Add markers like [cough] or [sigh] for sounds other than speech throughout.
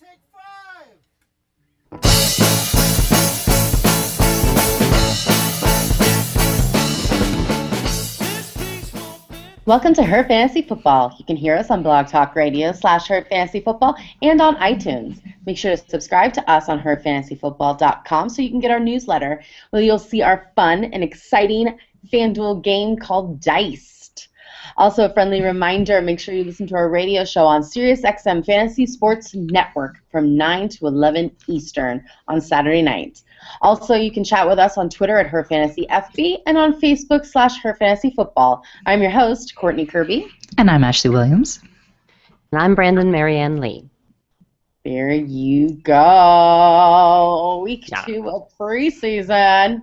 take five. Welcome to Her Fantasy Football. You can hear us on Blog Talk Radio slash Her Fantasy Football and on iTunes. Make sure to subscribe to us on HerFantasyFootball.com so you can get our newsletter where you'll see our fun and exciting FanDuel game called Diced. Also, a friendly reminder make sure you listen to our radio show on SiriusXM Fantasy Sports Network from 9 to 11 Eastern on Saturday night. Also, you can chat with us on Twitter at HerFantasyFB and on Facebook slash HerFantasyFootball. I'm your host, Courtney Kirby. And I'm Ashley Williams. And I'm Brandon Marianne Lee. There you go. Week Yeah. two of preseason.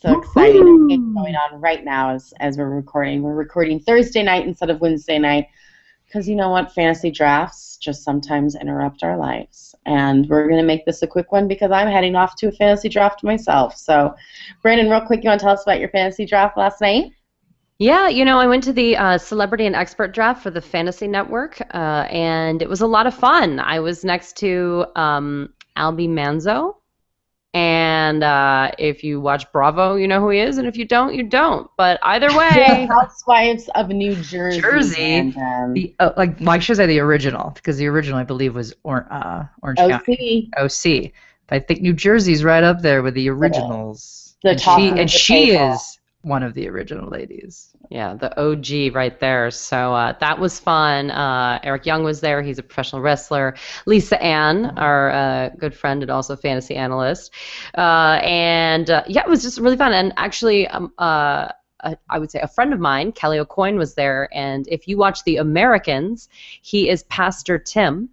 So exciting. The game's going on right now as, as we're recording. We're recording Thursday night instead of Wednesday night because you know what? Fantasy drafts just sometimes interrupt our lives. And we're going to make this a quick one because I'm heading off to a fantasy draft myself. So, Brandon, real quick, you want to tell us about your fantasy draft last night? Yeah, you know, I went to the uh, celebrity and expert draft for the Fantasy Network, uh, and it was a lot of fun. I was next to um, Albie Manzo, and uh, if you watch Bravo, you know who he is, and if you don't, you don't. But either [laughs] way, Housewives of New Jersey. Jersey? And, um, The uh, like, well, I should say the original because the original I believe was or, uh, Orange County OC. OC. But I think New Jersey's right up there with the originals. The and top she of the and she table. is one of the original ladies. Yeah, the OG right there. So uh, that was fun. Uh, Eric Young was there. He's a professional wrestler. Lisa Ann, our uh, good friend and also fantasy analyst. Uh, and uh, yeah, it was just really fun. And actually, um, uh, would say a friend of mine, Kelly AuCoin, was there. And if you watch The Americans, he is Pastor Tim.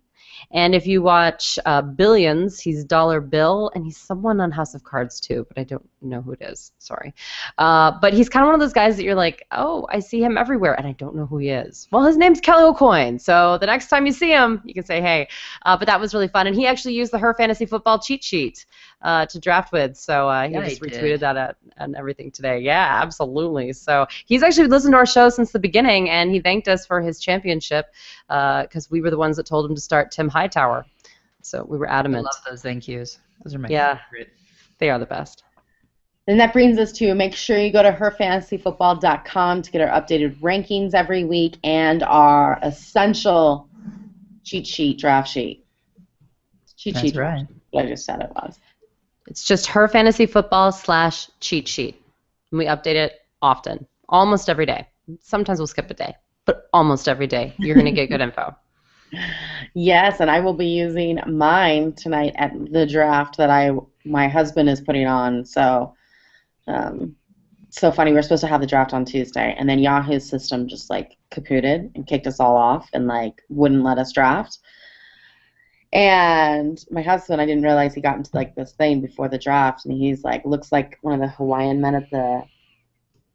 And if you watch uh, Billions, he's Dollar Bill, and he's someone on House of Cards too, but I don't know who it is. Sorry. Uh, but he's kind of one of those guys that you're like, oh, I see him everywhere, and I don't know who he is. Well, his name's Kelly AuCoin, so the next time you see him, you can say, hey. Uh, but that was really fun, and he actually used the Her Fantasy Football cheat sheet uh, to draft with, so uh, he Yeah, just he retweeted did. that and everything today. Yeah, absolutely. So he's actually listened to our show since the beginning, and he thanked us for his championship because we were the ones that told him to start Tim Hightower. So we were I adamant. love those thank yous. Those are my Yeah. favorite. They are the best. And that brings us to make sure you go to herfantasyfootball.com to get our updated rankings every week and our essential cheat sheet draft sheet. Cheat That's sheet. draft right. sheet. I just said it was. It's just her fantasy football slash cheat sheet. And we update it often, almost every day. Sometimes we'll skip a day, but almost every day you're going to get good [laughs] info. Yes, and I will be using mine tonight at the draft that I my husband is putting on. So, um, so funny. We're supposed to have the draft on Tuesday, and then Yahoo's system just like kapooted and kicked us all off and like wouldn't let us draft. And my husband, I didn't realize he got into like this thing before the draft, and he's like, looks like one of the Hawaiian men at the,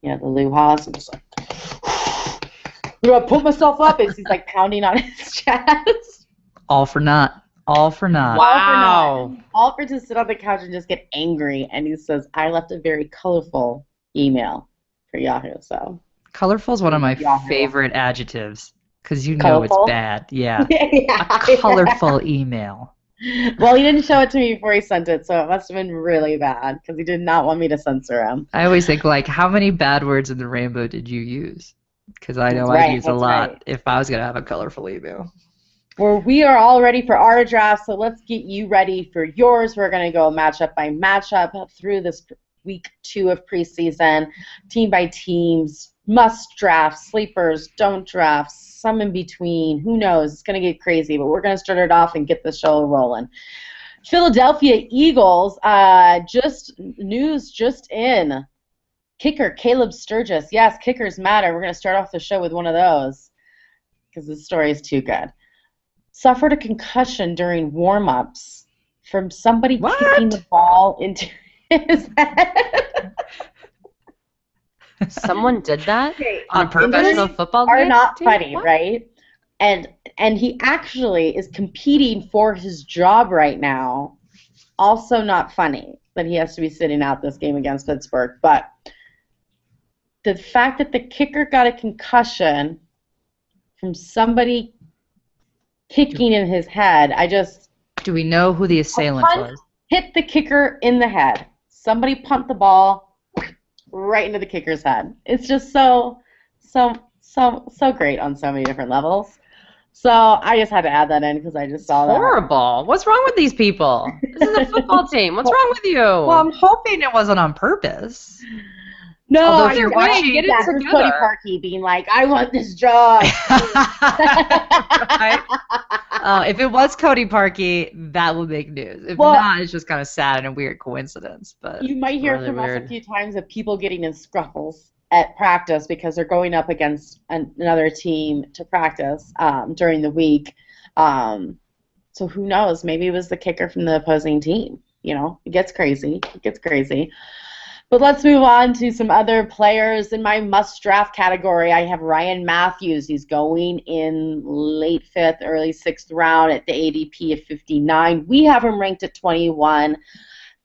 you know, the luau's, and just like, [sighs] do I put myself up? And he's like pounding on [laughs] his chest. All for naught. All for naught. All for naught. All for to sit on the couch and just get angry. And he says, I left a very colorful email for Yahoo. So, Colorful is one of my Yahoo. favorite adjectives because you know it's bad. Yeah. [laughs] yeah. A colorful [laughs] email. Well, he didn't show it to me before he sent it, so it must have been really bad because he did not want me to censor him. I always think like, how many bad words in the rainbow did you use? Because I know That's I'd use a lot right. if I was gonna have a colorful email. Well, we are all ready for our draft, so let's get you ready for yours. We're going to go matchup by matchup through this week two of preseason, team by teams, must draft, sleepers, don't draft, some in between. Who knows? It's going to get crazy, but we're going to start it off and get the show rolling. Philadelphia Eagles, uh, just news just in. Kicker Caleb Sturgis. Yes, kickers matter. We're going to start off the show with one of those because the story is too good suffered a concussion during warm-ups from somebody What? kicking the ball into [laughs] his head. Someone did that [laughs] Okay, on a professional football are not team? funny, What? right? And and he actually is competing for his job right now. Also not funny that he has to be sitting out this game against Pittsburgh, but the fact that the kicker got a concussion from somebody kicking in his head. I just Do we know who the assailant punt? was? hit the kicker in the head. Somebody punt the ball right into the kicker's head. It's just so, so, so, so great on so many different levels. So I just had to add that in because I just saw that. Horrible. What's wrong with these people? This is a football [laughs] team. What's wrong with you? Well, I'm hoping it wasn't on purpose. No, Although if you're watching- Get it that's Cody together. Parkey being like, "I want this job." [laughs] Right? Uh, if it was Cody Parkey, that would make news. If Well- not, it's just kind of sad and a weird coincidence. But You might hear Really from us a few times of people getting in scruffles at practice because they're going up against an, another team to practice um, during the week. Um, so who knows? Maybe it was the kicker from the opposing team. You know, it gets crazy. It gets crazy. But let's move on to some other players in my must draft category. I have Ryan Mathews. He's going in late fifth, early sixth round at the ADP of 59. We have him ranked at 21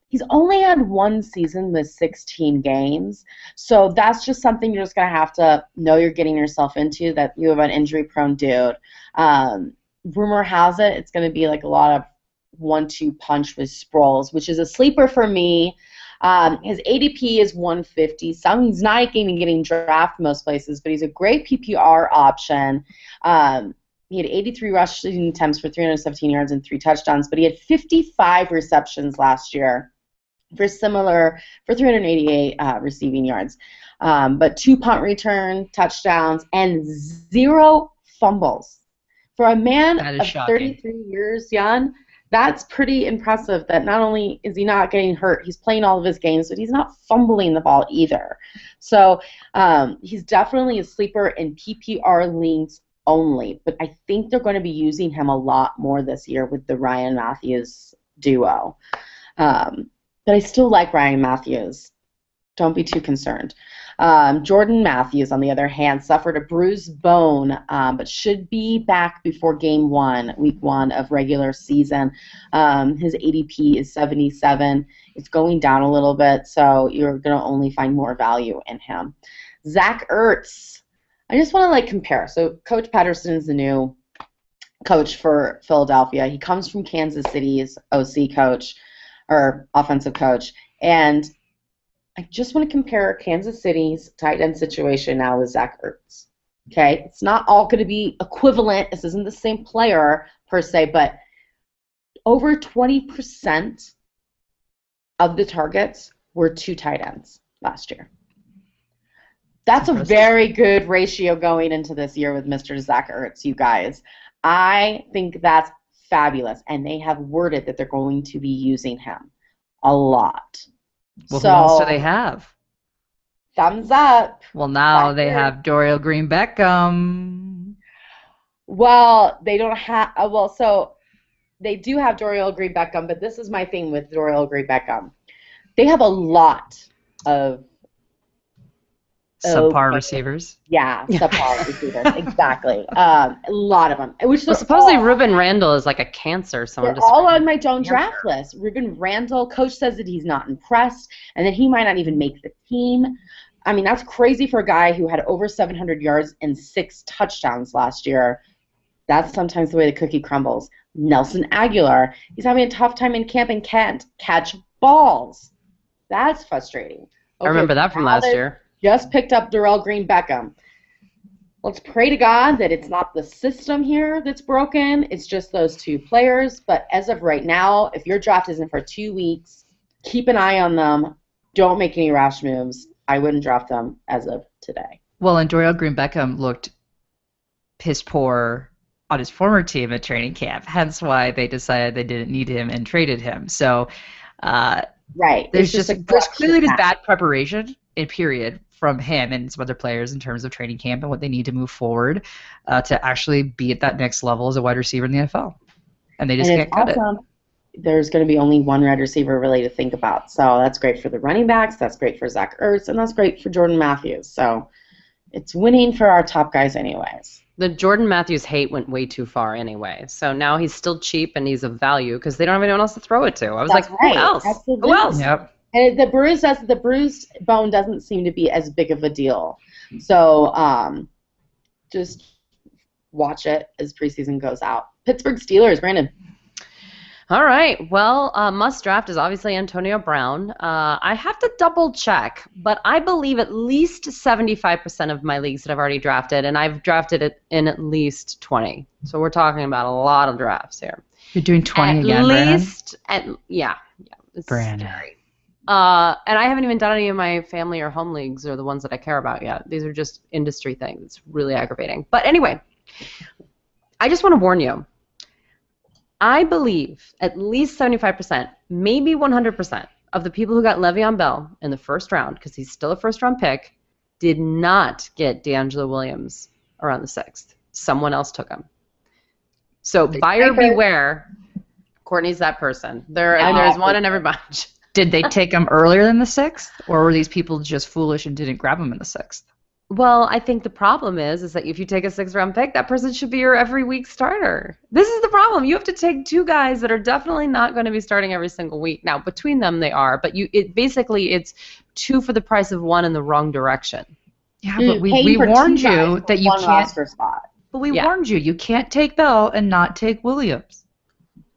he's only had one season with 16 games. So that's just something you're just going to have to know you're getting yourself into, that you have an injury prone dude. Um, rumor has it it's going to be like a lot of one two punch with Sproles, which is a sleeper for me. Um, his ADP is 150. Some he's not even getting drafted most places, but he's a great PPR option. Um, he had 83 rushing attempts for 317 yards and three touchdowns, but he had 55 receptions last year for similar for 388 uh, receiving yards, um, but two punt return touchdowns and zero fumbles for a man of shocking. 33 years young. That's pretty impressive. That not only is he not getting hurt, he's playing all of his games, but he's not fumbling the ball either. So um, he's definitely a sleeper in PPR leagues only. But I think they're going to be using him a lot more this year with the Ryan Mathews duo. Um, but I still like Ryan Mathews. Don't be too concerned. Um, Jordan Matthews, on the other hand, suffered a bruised bone, um, but should be back before game one, week one of regular season. Um, his ADP is 77. It's going down a little bit, so you're going to only find more value in him. Zach Ertz. I just want to like compare. So Coach Pederson is the new coach for Philadelphia. He comes from Kansas City's OC coach or offensive coach. And I just want to compare Kansas City's tight end situation now with Zach Ertz. Okay, it's not all going to be equivalent. This isn't the same player per se, but over 20% of the targets were two tight ends last year. That's a very good ratio going into this year with Mr. Zach Ertz, you guys. I think that's fabulous, and they have worded that they're going to be using him a lot. Well, so, who else do they have? thumbs up. Well, now they Ertz. have Dorial Green Beckham. Well, they don't have. Uh, well, so they do have Dorial Green Beckham, but this is my thing with Dorial Green Beckham. They have a lot of Subpar Okay. receivers. [laughs] yeah subpar receivers. Exactly, um, a lot of them. Which Well, supposedly all- Rueben Randle is like a cancer. Someone all on my don't draft list. Rueben Randle, coach says that he's not impressed and that he might not even make the team. I mean, that's crazy for a guy who had over 700 yards and six touchdowns last year. That's sometimes the way the cookie crumbles. Nelson Agholor, he's having a tough time in camp and can't catch balls. That's frustrating. I remember that from last year. Just picked up Dorial Green Beckham. Let's pray to God that it's not the system here that's broken. It's just those two players. But as of right now, if your draft isn't for two weeks, keep an eye on them. Don't make any rash moves. I wouldn't draft them as of today. Well, and Dorial Green Beckham looked piss poor on his former team at training camp. Hence why they decided they didn't need him and traded him. So uh, Right. there's It's just, a there's clearly just bad preparation in period from him and some other players in terms of training camp and what they need to move forward uh, to actually be at that next level as a wide receiver in the NFL. And they just and can't it's cut it. There's going to be only one wide receiver really to think about. So that's great for the running backs. That's great for Zach Ertz, and that's great for Jordan Matthews. So it's winning for our top guys, anyways. The Jordan Matthews hate went way too far anyway. So now he's still cheap and he's of value because they don't have anyone else to throw it to. I was That's like, right. who else? That's Who else? Yep. And the bruise does the bruised bone doesn't seem to be as big of a deal. So um, just watch it as preseason goes out. Pittsburgh Steelers, Brandon. All right. Well, uh, must draft is obviously Antonio Brown. Uh, I have to double check, but I believe at least 75% of my leagues that I've already drafted, and I've drafted it in at least 20. So we're talking about a lot of drafts here. You're doing 20 at again, least, at yeah, yeah. It's Brandon. scary. Uh, and I haven't even done any of my family or home leagues or the ones that I care about yet. These are just industry things. It's really aggravating. But anyway, I just want to warn you. I believe at least 75%, maybe 100% of the people who got Le'Veon Bell in the first round, because he's still a first round pick, did not get DeAngelo Williams around the sixth. Someone else took him. So buyer beware. Courtney's that person. There, there's one in every [laughs] bunch. Did they take him earlier than the sixth, or were these people just foolish and didn't grab him in the sixth? Well, I think the problem is is that if you take a six round pick, that person should be your every week starter. This is the problem. You have to take two guys that are definitely not going to be starting every single week. Now, between them they are, but you it basically it's two for the price of one in the wrong direction. Yeah, but we, we warned you that you can't. spot. But we Yeah. warned you you can't take Bell and not take Williams.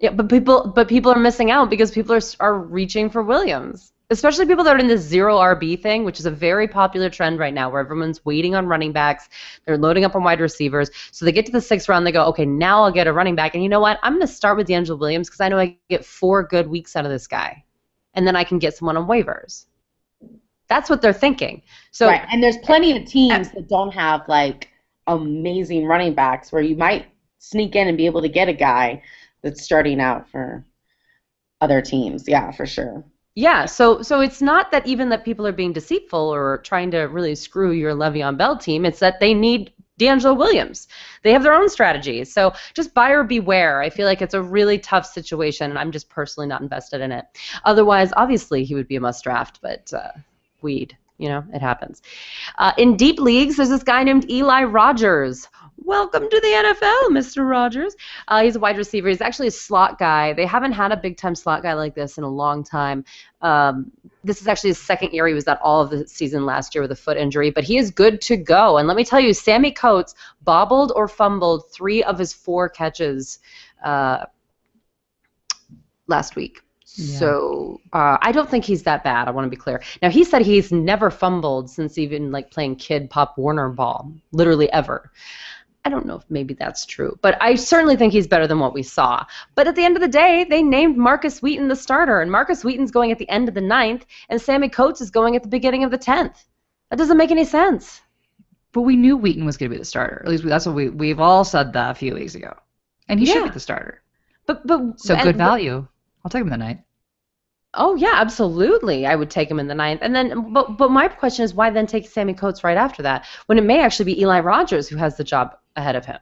Yeah, but people but people are missing out because people are are reaching for Williams. Especially people that are in this zero RB thing, which is a very popular trend right now, where everyone's waiting on running backs, they're loading up on wide receivers. So they get to the sixth round, they go, okay, now I'll get a running back. And you know what? I'm going to start with DeAngelo Williams because I know I get four good weeks out of this guy, and then I can get someone on waivers. That's what they're thinking. So right, and there's plenty of teams that don't have like amazing running backs where you might sneak in and be able to get a guy that's starting out for other teams. Yeah, for sure. Yeah, so so it's not that even that people are being deceitful or trying to really screw your Le'Veon Bell team. It's that they need DeAngelo Williams. They have their own strategies. So just buyer beware. I feel like it's a really tough situation, and I'm just personally not invested in it. Otherwise, obviously, he would be a must draft, but uh, weed. You know, it happens. Uh, in deep leagues, there's this guy named Eli Rogers. Welcome to the NFL, Mr. Rogers. Uh, he's a wide receiver. He's actually a slot guy. They haven't had a big time slot guy like this in a long time. Um, this is actually his second year. He was at all of the season last year with a foot injury, but he is good to go. And let me tell you, Sammie Coates bobbled or fumbled three of his four catches uh, last week. Yeah. So uh, I don't think he's that bad. I want to be clear. Now he said he's never fumbled since even like playing kid Pop Warner ball, literally ever. I don't know if maybe that's true, but I certainly think he's better than what we saw. But at the end of the day, they named Markus Wheaton the starter, and Markus Wheaton's going at the end of the ninth, and Sammie Coates is going at the beginning of the tenth. That doesn't make any sense. But we knew Wheaton was going to be the starter. At least that's what we we've all said that a few weeks ago, and he should be the starter. But but So good value. I'll take him in the ninth. Oh yeah, absolutely. I would take him in the ninth. And then, but but my question is, why then take Sammie Coates right after that when it may actually be Eli Rogers who has the job ahead of him?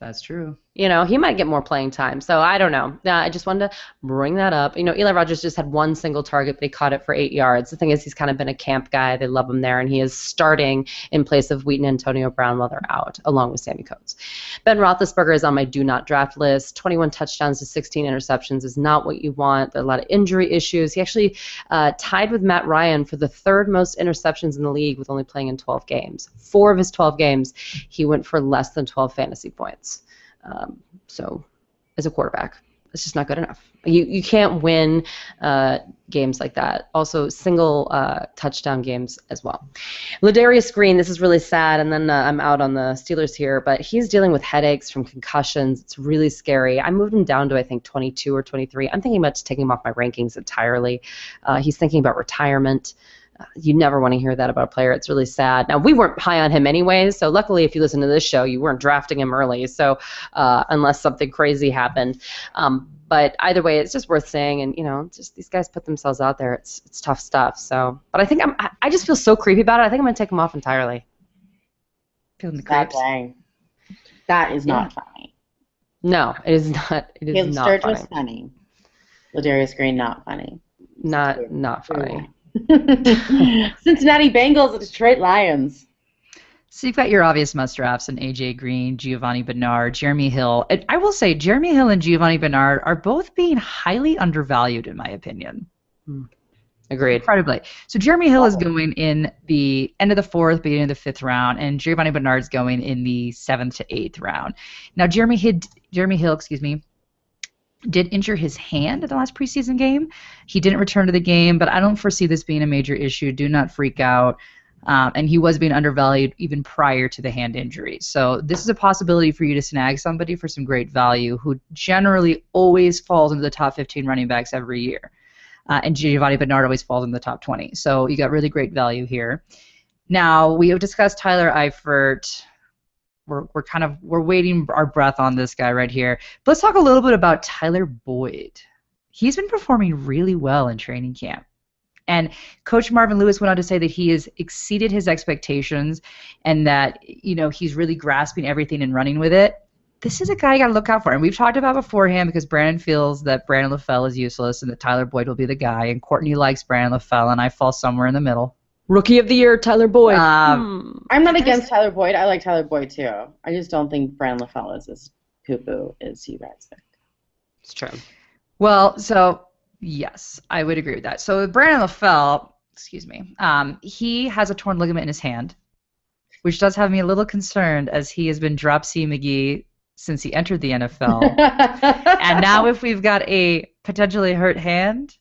That's true. You know, he might get more playing time. So I don't know. Uh, I just wanted to bring that up. You know, Eli Rogers just had one single target, but he caught it for eight yards. The thing is, he's kind of been a camp guy. They love him there, and he is starting in place of Wheaton Antonio Brown while they're out, along with Sammie Coates. Ben Roethlisberger is on my do not draft list. 21 touchdowns to 16 interceptions is not what you want. There are a lot of injury issues. He actually uh, tied with Matt Ryan for the third most interceptions in the league with only playing in 12 games. Four of his 12 games, he went for less than 12 fantasy points. Um, so, as a quarterback, it's just not good enough. You you can't win uh, games like that. Also, single uh, touchdown games as well. Ladarius Green, this is really sad, and then uh, I'm out on the Steelers here, but he's dealing with headaches from concussions. It's really scary. I moved him down to I think 22 or 23. I'm thinking about just taking him off my rankings entirely. Uh, he's thinking about retirement. You never want to hear that about a player. It's really sad. Now we weren't high on him anyways, so luckily, if you listen to this show, you weren't drafting him early. So uh, unless something crazy happened, um, but either way, it's just worth saying. And you know, just these guys put themselves out there. It's it's tough stuff. So, but I think I'm I, I just feel so creepy about it. I think I'm gonna take him off entirely. Feeling the That creeps. dang. That is not funny. No, it is not. It is Caleb not Sturgis, funny. funny. Ladarius Green, not funny. Not not funny. [laughs] Cincinnati Bengals and Detroit Lions. So you've got your obvious must drafts in AJ Green, Giovani Bernard, Jeremy Hill. And I will say Jeremy Hill and Giovani Bernard are both being highly undervalued in my opinion. Hmm. Agreed. Incredibly. So Jeremy Hill is going in the end of the fourth, beginning of the fifth round, and Giovani Bernard's going in the seventh to eighth round. Now Jeremy Hill, Jeremy Hill, excuse me, did injure his hand at the last preseason game. He didn't return to the game, but I don't foresee this being a major issue. Do not freak out. Um, and he was being undervalued even prior to the hand injury. So this is a possibility for you to snag somebody for some great value who generally always falls into the top 15 running backs every year. Uh, and Giovani Bernard always falls in the top 20. So you got really great value here. Now we have discussed Tyler Eifert. We're, we're kind of we're waiting our breath on this guy right here. But let's talk a little bit about Tyler Boyd. He's been performing really well in training camp. And Coach Marvin Lewis went on to say that he has exceeded his expectations and that, you know, he's really grasping everything and running with it. This is a guy you got to look out for. And we've talked about beforehand because Brandon feels that Brandon LaFell is useless and that Tyler Boyd will be the guy. And Courtney likes Brandon LaFell, and I fall somewhere in the middle. Rookie of the year, Tyler Boyd. Um, Hmm. I'm not against Tyler Boyd. I like Tyler Boyd too. I just don't think Brandon LaFell is as poo poo as you guys think. It's true. Well, so yes, I would agree with that. So Brandon LaFell, excuse me, um, he has a torn ligament in his hand, which does have me a little concerned as he has been drop C McGee since he entered the NFL. [laughs] and now if we've got a potentially hurt hand,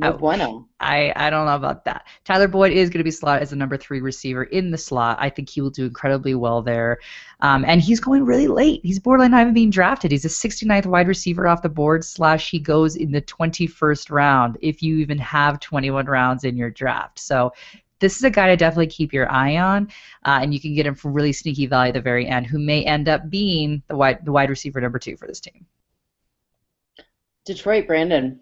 no bueno. I, I don't know about that. Tyler Boyd is going to be slotted as the number three receiver in the slot. I think he will do incredibly well there. Um, and he's going really late. He's borderline not even being drafted. He's a 69th wide receiver off the board, slash, he goes in the 21st round if you even have 21 rounds in your draft. So this is a guy to definitely keep your eye on, uh, and you can get him for really sneaky value at the very end, who may end up being the wide, the wide receiver number two for this team. Detroit Brandon.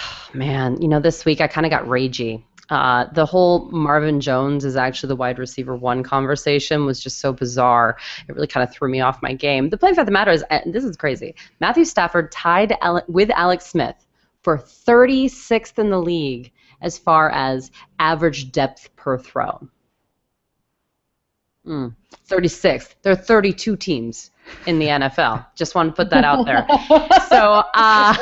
[sighs] Man, you know, this week I kind of got ragey. Uh, the whole Marvin Jones is actually the wide receiver one conversation was just so bizarre. It really kind of threw me off my game. The plain fact of the matter is, and this is crazy. Matthew Stafford tied Ale- with Alex Smith for 36th in the league as far as average depth per throw. Mm, 36th. There are 32 teams in the NFL. Just want to put that out there. [laughs] So, uh,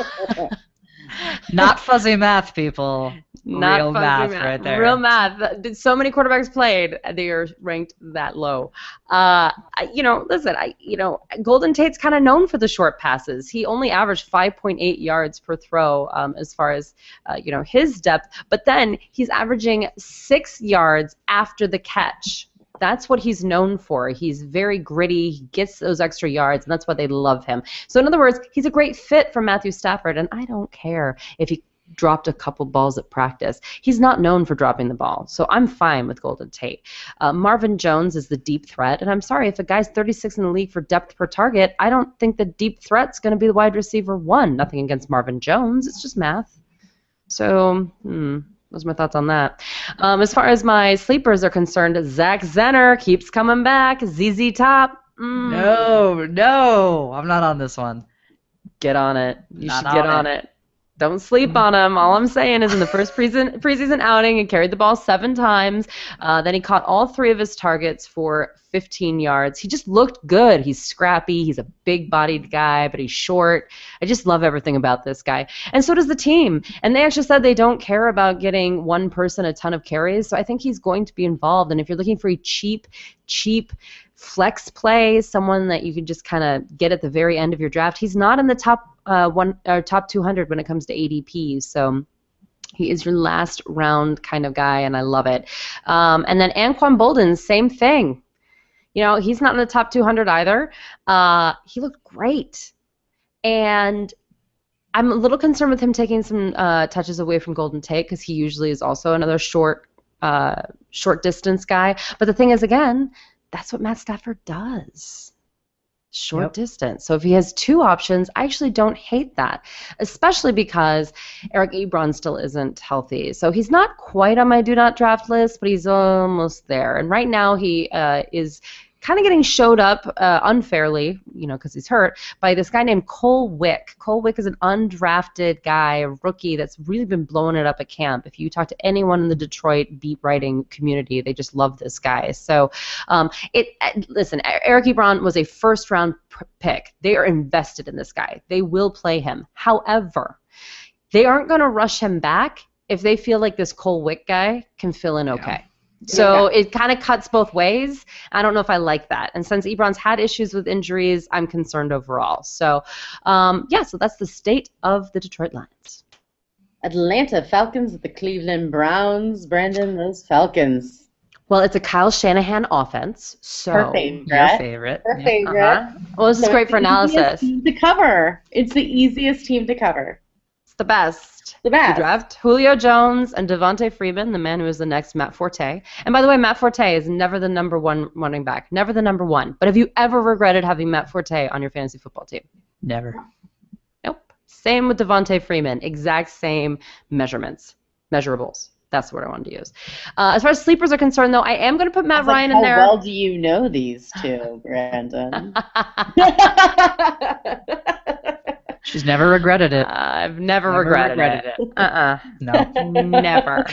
Not fuzzy math, people. Not Real fuzzy math right there. Real math. So many quarterbacks played, they are ranked that low. Uh, I- you know, listen, I, you know, Golden Tate's kind of known for the short passes. He only averaged 5.8 yards per throw um, as far as, uh, you know, his depth. But then he's averaging six yards after the catch. That's what he's known for. He's very gritty. He gets those extra yards, and that's why they love him. So, in other words, he's a great fit for Matthew Stafford, and I don't care if he dropped a couple balls at practice. He's not known for dropping the ball, so I'm fine with Golden Tate. Uh, Marvin Jones is the deep threat, and I'm sorry if a guy's 36 in the league for depth per target, I don't think the deep threat's going to be the wide receiver one. Nothing against Marvin Jones, it's just math. So, hmm, those are my thoughts on that. Um, as far as my sleepers are concerned, Zach Zenner keeps coming back. ZZ Top. mm, No, no, I'm not on this one. Get on it. You Not should get on on it. Don't sleep on him. All I'm saying is, in the first preseason, preseason outing, he carried the ball seven times. Uh, then he caught all three of his targets for 15 yards. He just looked good. He's scrappy. He's a big-bodied guy, but he's short. I just love everything about this guy. And so does the team. And they actually said they don't care about getting one person a ton of carries. So I think he's going to be involved. And if you're looking for a cheap, cheap flex play, someone that you can just kind of get at the very end of your draft, he's not in the top uh, one or top 200 when it comes to ADP. So he is your last round kind of guy, and I love it. Um, and then Anquan Boldin, same thing. You know, he's not in the top 200 either. Uh, he looked great. And I'm a little concerned with him taking some uh, touches away from Golden Tate because he usually is also another short, uh, short distance guy. But the thing is, again, that's what Matt Stafford does. Short Yep. distance. So if he has two options, I actually don't hate that, especially because Eric Ebron still isn't healthy. So he's not quite on my do not draft list, but he's almost there. And right now he uh, is kind of getting showed up uh, unfairly, you know, because he's hurt, by this guy named Cole Wick. Cole Wick is an undrafted guy, a rookie that's really been blowing it up at camp. If you talk to anyone in the Detroit beat writing community, they just love this guy. So, um, it uh, listen, Eric Ebron was a first round pick. They are invested in this guy. They will play him. However, they aren't going to rush him back if they feel like this Cole Wick guy can fill in okay. So it kind of cuts both ways. I don't know if I like that. And since Ebron's had issues with injuries, I'm concerned overall. So, um, yeah, so that's the state of the Detroit Lions. Atlanta Falcons at the Cleveland Browns. Brandon, those Falcons. Well, it's a Kyle Shanahan offense, so Her favorite. Your favorite. Her Yeah. favorite. uh-huh. well, this is great for analysis. to cover. It's the easiest team to cover. It's the best. The You best. draft Julio Jones and Devonta Freeman, the man who is the next Matt Forte. And by the way, Matt Forte is never the number one running back, never the number one. But have you ever regretted having Matt Forte on your fantasy football team? Never. Nope. Same with Devonta Freeman, exact same measurements, measurables. That's the word I wanted to use. Uh, as far as sleepers are concerned, though, I am going to put Matt was like, Ryan in there. How well do you know these two, Brandon? [laughs] [laughs] [laughs] She's never regretted it. I've never, Never regretted, regretted it. Uh-uh. No. [laughs] Never.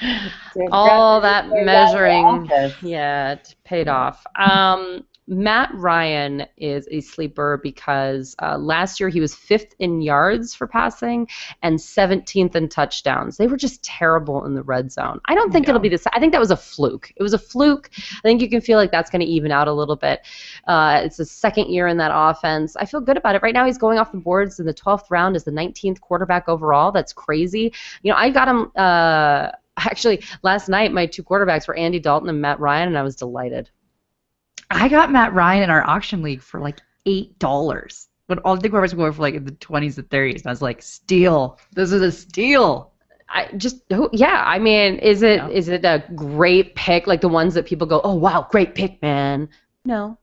[laughs] All that measuring. Office. Yeah, it paid off. Um, Matt Ryan is a sleeper because uh, last year he was fifth in yards for passing and 17th in touchdowns. They were just terrible in the red zone. I don't think Yeah. it'll be this. I think that was a fluke. It was a fluke. I think you can feel like that's going to even out a little bit. Uh, it's the second year in that offense. I feel good about it. Right now he's going off the boards in the 12th round as the 19th quarterback overall. That's crazy. You know, I got him. Uh, actually, last night my two quarterbacks were Andy Dalton and Matt Ryan, and I was delighted. I got Matt Ryan in our auction league for like eight dollars. When all the quarterbacks were going for like in the twenties and thirties, and I was like, "Steal! This is a steal!" I just who- yeah. I mean, is it is Yeah. it a great pick like the ones that people go, oh wow, great pick, man? No.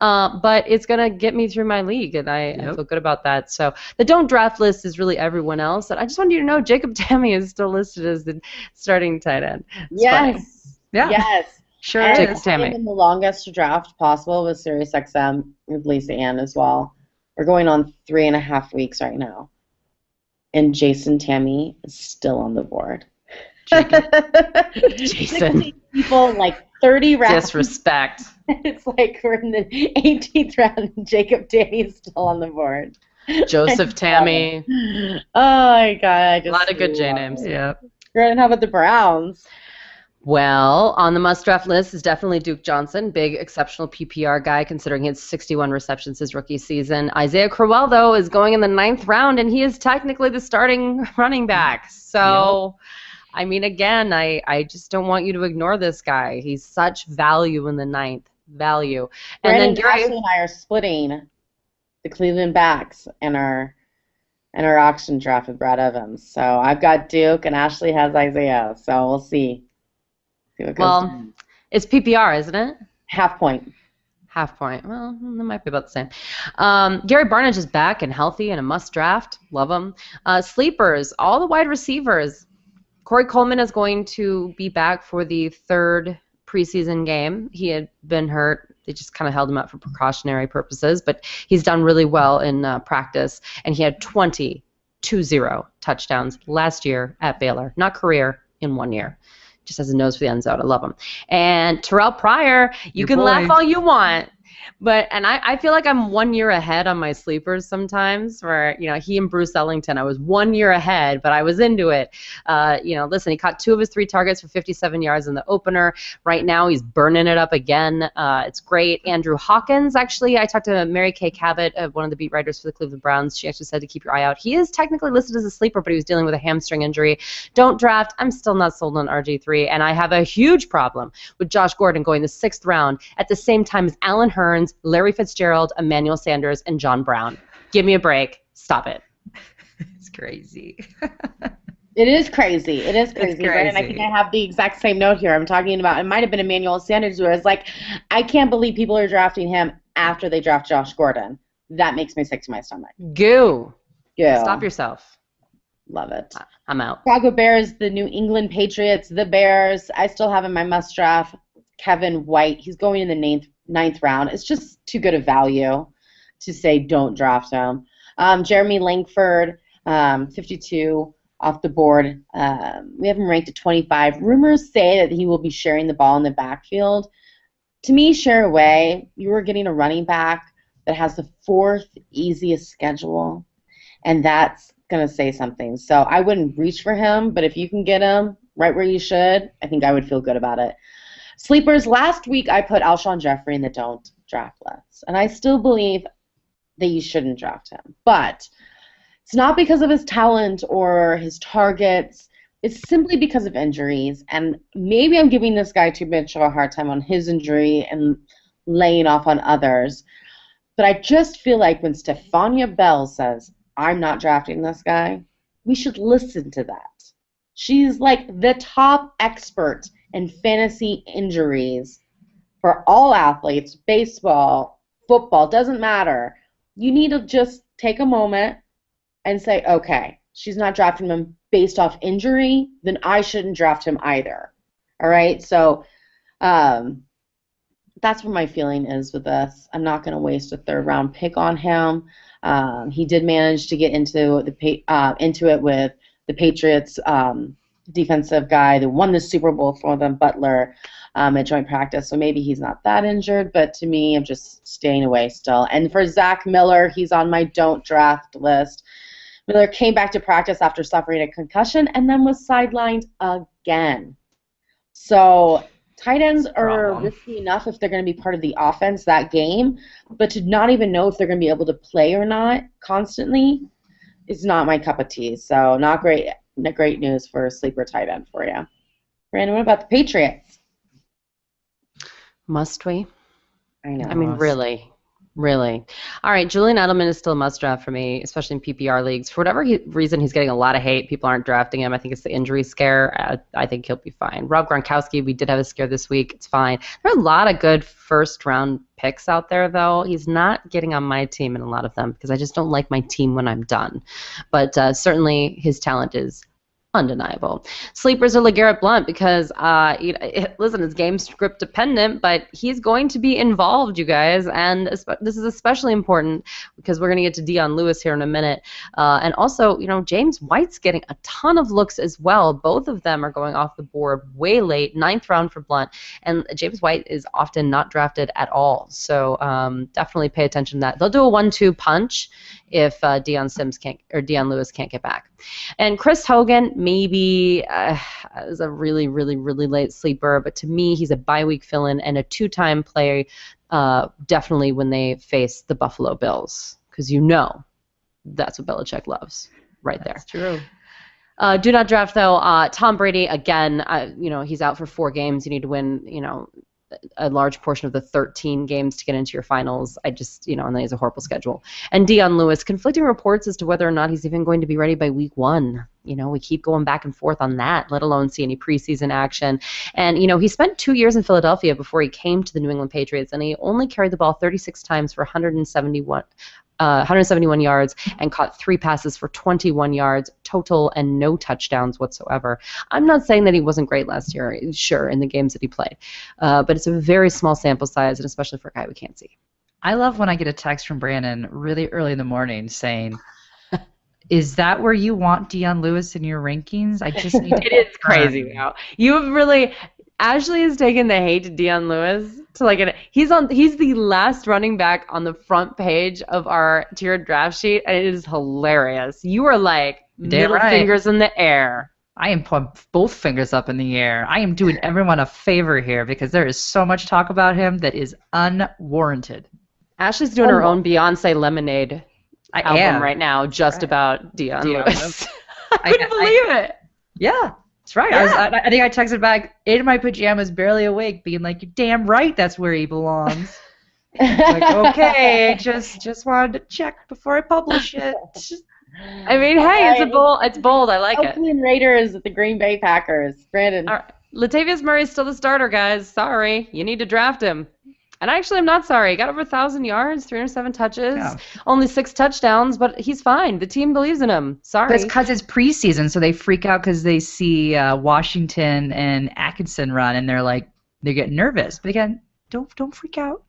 Uh, but it's gonna get me through my league, and I, I feel good about that. So the don't draft list is really everyone else. And I just wanted you to know Jacob [laughs] Tamme is still listed as the starting tight end. It's funny. Yes. Yeah, Yes. Sure And Jacob is. Tamme. In the longest draft possible with Sirius XM with Lisa Ann as well. We're going on three and a half weeks right now. And Jason Tamme is still on the board. Jason. [laughs] 60 people like 30 rounds. Disrespect. [laughs] it's like we're in the 18th round and Jacob Tamme is still on the board. Joseph [laughs] Tamme. Oh my god, I just A lot of good J names. Yeah. And how about the Browns? Well, on the must draft list is definitely Duke Johnson, big exceptional PPR guy considering he had 61 receptions his rookie season. Isaiah Crowell, though, is going in the ninth round, and he is technically the starting [laughs] running back. So, I mean, again, I, I just don't want you to ignore this guy. He's such value in the ninth. Value. And Brandon then Gary. And I are splitting the Cleveland backs in our in our auction draft with Brad Evans. So I've got Duke and Ashley has Isaiah. So we'll see. See what goes Well. It's PPR, isn't it? half point. Half point. Well, that might be about the same. Um, Gary Barnidge is back and healthy and a must draft. Love him. Uh, sleepers, all the wide receivers. Corey Coleman is going to be back for the third preseason game. He had been hurt. They just kind of held him out for precautionary purposes, but he's done really well in uh, practice, and he had 20, 2-0 touchdowns last year at Baylor. Not career, in one year. Just has a nose for the end zone. I love him. And Terrelle Pryor, you Your can boy. laugh all you want. But and I, I feel like I'm one year ahead on my sleepers sometimes. Where you know he and Bruce Ellington, I was one year ahead, but I was into it. Uh, you know, listen, he caught two of his three targets for 57 yards in the opener. Right now, he's burning it up again. Uh, it's great. Andrew Hawkins, actually, I talked to Mary Kay Cabot, uh, one of the beat writers for the Cleveland Browns. She actually said to keep your eye out. He is technically listed as a sleeper, but he was dealing with a hamstring injury. Don't draft. I'm still not sold on RG3, and I have a huge problem with Josh Gordon going the sixth round at the same time as Allen Hurns, Larry Fitzgerald, Emmanuel Sanders, and John Brown. Give me a break. Stop it. It's crazy. It is crazy. It is crazy. Brandon, I think I have the exact same note here. I'm talking about it might have been Emmanuel Sanders where it's like, I can't believe people are drafting him after they draft Josh Gordon. That makes me sick to my stomach. Goo. Yeah. Stop yourself. Love it. I'm out. Chicago Bears, the New England Patriots, the Bears. I still have in my must draft Kevin White. He's going in the ninth ninth round. It's just too good a value to say don't draft him. Um, Jeremy Langford, um, 52 off the board. Um, we have him ranked at 25. Rumors say that he will be sharing the ball in the backfield. To me, share away. You are getting a running back that has the fourth easiest schedule, and that's gonna say something. So I wouldn't reach for him, but if you can get him right where you should, I think I would feel good about it. Sleepers, last week I put Alshon Jeffery in the don't draft list, and I still believe that you shouldn't draft him. But it's not because of his talent or his targets. It's simply because of injuries, and maybe I'm giving this guy too much of a hard time on his injury and laying off on others. But I just feel like when Stephania Bell says, I'm not drafting this guy, we should listen to that. She's like the top expert in fantasy injuries for all athletes, baseball, football, doesn't matter. You need to just take a moment and say, okay, she's not drafting him based off injury, then I shouldn't draft him either. All right, so um, that's what my feeling is with this. I'm not going to waste a third round pick on him. Um, he did manage to get into the uh, into it with the Patriots um, defensive guy that won the Super Bowl for them, Butler, um, at joint practice. So maybe he's not that injured, but to me, I'm just staying away still. And for Zach Miller, he's on my don't draft list. Miller came back to practice after suffering a concussion and then was sidelined again. So tight ends are risky enough if they're going to be part of the offense that game, but to not even know if they're going to be able to play or not constantly is not my cup of tea. So not great, great news for a sleeper tight end for you. Brandon, what about the Patriots? Must we? I know. I mean, really, Really? All right, Julian Edelman is still a must draft for me, especially in PPR leagues. For whatever he, reason, he's getting a lot of hate. People aren't drafting him. I think it's the injury scare. I, I, think he'll be fine. Rob Gronkowski, we did have a scare this week. It's fine. There are a lot of good first round picks out there, though. He's not getting on my team in a lot of them because I just don't like my team when I'm done. But uh, certainly his talent is undeniable. Sleepers are LeGarrette Blount because, uh, you it, listen, it's game script dependent, but he's going to be involved, you guys, and this is especially important because we're going to get to Dion Lewis here in a minute, uh, and also, you know, James White's getting a ton of looks as well. Both of them are going off the board way late, ninth round for Blount, and James White is often not drafted at all. So um, definitely pay attention to that. They'll do a one-two punch if uh, Dion Sims can't or Dion Lewis can't get back. And Chris Hogan maybe uh, is a really really really late sleeper, but to me he's a bye week fill-in and a two-time play uh, definitely when they face the Buffalo Bills because you know that's what Belichick loves right there. That's true. Uh, do not draft though. Uh, Tom Brady again. Uh, you know he's out for four games. You need to win. You know a large portion of the 13 games to get into your finals. I just, you know, and then he a horrible schedule. And Dion Lewis, conflicting reports as to whether or not he's even going to be ready by week one. You know, we keep going back and forth on that, let alone see any preseason action. And, you know, he spent two years in Philadelphia before he came to the New England Patriots, and he only carried the ball 36 times for 171, uh, 171 yards and caught three passes for 21 yards total and no touchdowns whatsoever. I'm not saying that he wasn't great last year, sure, in the games that he played, uh, but it's a very small sample size, and especially for a guy we can't see. I love when I get a text from Brandon really early in the morning saying, is that where you want Dion Lewis in your rankings? I just need to [laughs] It is crazy now. You have really Ashley has taken the hate to Dion Lewis to like it. He's on. He's the last running back on the front page of our tiered draft sheet, and it is hilarious. You are like middle right. fingers in the air. I am putting both fingers up in the air. I am doing [laughs] everyone a favor here because there is so much talk about him that is unwarranted. Ashley's doing oh. her own Beyonce Lemonade I album am. right now, just right. about Dion, Dion Lewis. I couldn't I, believe I, it. Yeah, that's right. Yeah. I, was, I, I, think I texted back in my pajamas, barely awake, being like, "You're damn right, that's where he belongs." like, [laughs] okay, just just wanted to check before I publish it. I mean, hey, it's a bold. It's bold. I like Oakland it. Oakland Raiders at the Green Bay Packers. Brandon. All right. Latavius Murray's still the starter, guys. Sorry, you need to draft him. And actually, I'm not sorry. He got over 1,000 yards, 307 touches, yeah. only six touchdowns, but he's fine. The team believes in him. Sorry. But it's because it's preseason, so they freak out because they see uh, Washington and Atkinson run, and they're like, they get nervous. But again, don't don't freak out.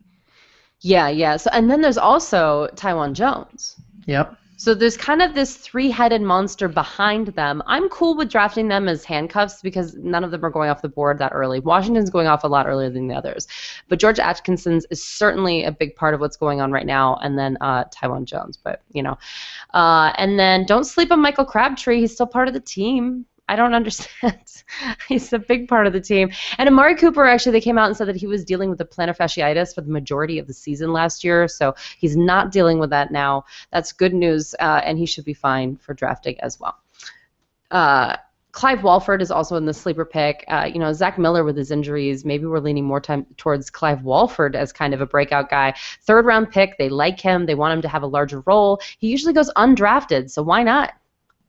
Yeah, yeah. So and then there's also Taiwan Jones. Yep. So there's kind of this three-headed monster behind them. I'm cool with drafting them as handcuffs because none of them are going off the board that early. Washington's going off a lot earlier than the others, but George Atkinson's is certainly a big part of what's going on right now. And then uh, Taiwan Jones, but you know, uh, and then don't sleep on Michael Crabtree. He's still part of the team. I don't understand. [laughs] He's a big part of the team. And Amari Cooper, actually, they came out and said that he was dealing with the plantar fasciitis for the majority of the season last year, so he's not dealing with that now. That's good news, uh, and he should be fine for drafting as well. Uh, Clive Walford is also in the sleeper pick. Uh, you know, Zach Miller with his injuries, maybe we're leaning more time towards Clive Walford as kind of a breakout guy. Third round pick, they like him, they want him to have a larger role. He usually goes undrafted, so why not?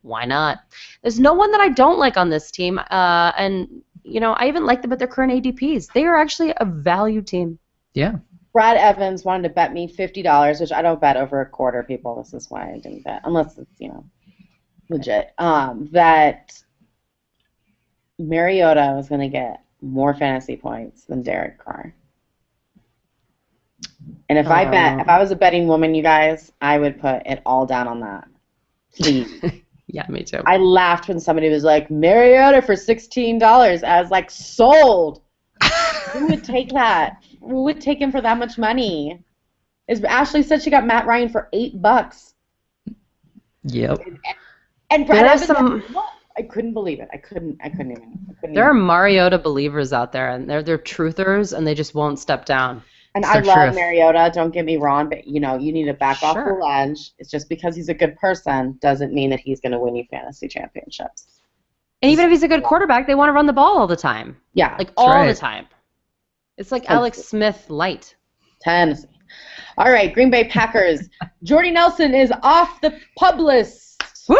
Why not? There's no one that I don't like on this team, uh, and you know I even like them at their current ADPs. They are actually a value team. Yeah. Brad Evans wanted to bet me fifty dollars, which I don't bet over a quarter. People, this is why I didn't bet, unless it's you know legit. Um, that Mariota was going to get more fantasy points than Derek Carr. And if I bet, if I was a betting woman, you guys, I would put it all down on that. [laughs] Please. Yeah, me too. I laughed when somebody was like, Mariota for sixteen dollars. I was like, sold. Who would take that? Who would take him for that much money? Is Ashley said she got Matt Ryan for eight bucks. Yep. And There are Evans, some- I couldn't believe it. I couldn't. I couldn't even. I couldn't There are even. Mariota believers out there, and they're they're truthers, and they just won't step down. And So I love true. Mariota. Don't get me wrong, but you know you need to back off the ledge. It's just because he's a good person doesn't mean that he's going to win you fantasy championships. And even if he's a good quarterback, they want to run the ball all the time, Yeah, like all right. the time. It's like Totally. Alex Smith light. Tennessee. All right, Green Bay Packers. [laughs] Jordy Nelson is off the pup list. Woo!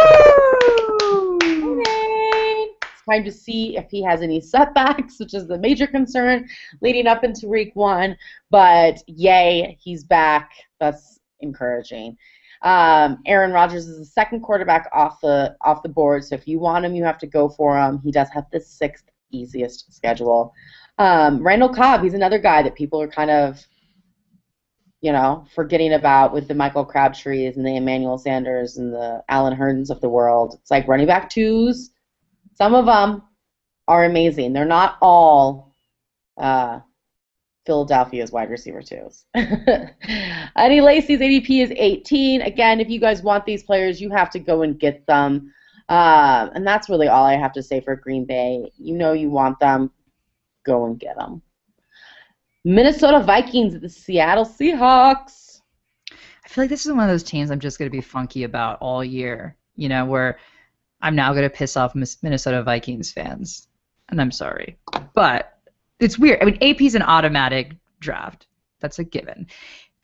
Time to see if he has any [laughs] setbacks, which is the major concern leading up into week one. But yay, he's back. That's encouraging. Um, Aaron Rodgers is the second quarterback off the off the board, so if you want him, you have to go for him. He does have the sixth easiest schedule. Um, Randall Cobb, he's another guy that people are kind of, you know, forgetting about with the Michael Crabtrees and the Emmanuel Sanders and the Allen Hurns of the world. It's like running back twos. Some of them are amazing. They're not all uh, Philadelphia's wide receiver twos. [laughs] Eddie Lacy's ADP is 18. Again, if you guys want these players, you have to go and get them. Uh, and that's really all I have to say for Green Bay. You know you want them, go and get them. Minnesota Vikings at the Seattle Seahawks. I feel like this is one of those teams I'm just going to be funky about all year. You know, where I'm now going to piss off Minnesota Vikings fans, and I'm sorry, but it's weird. I mean, AP is an automatic draft. That's a given.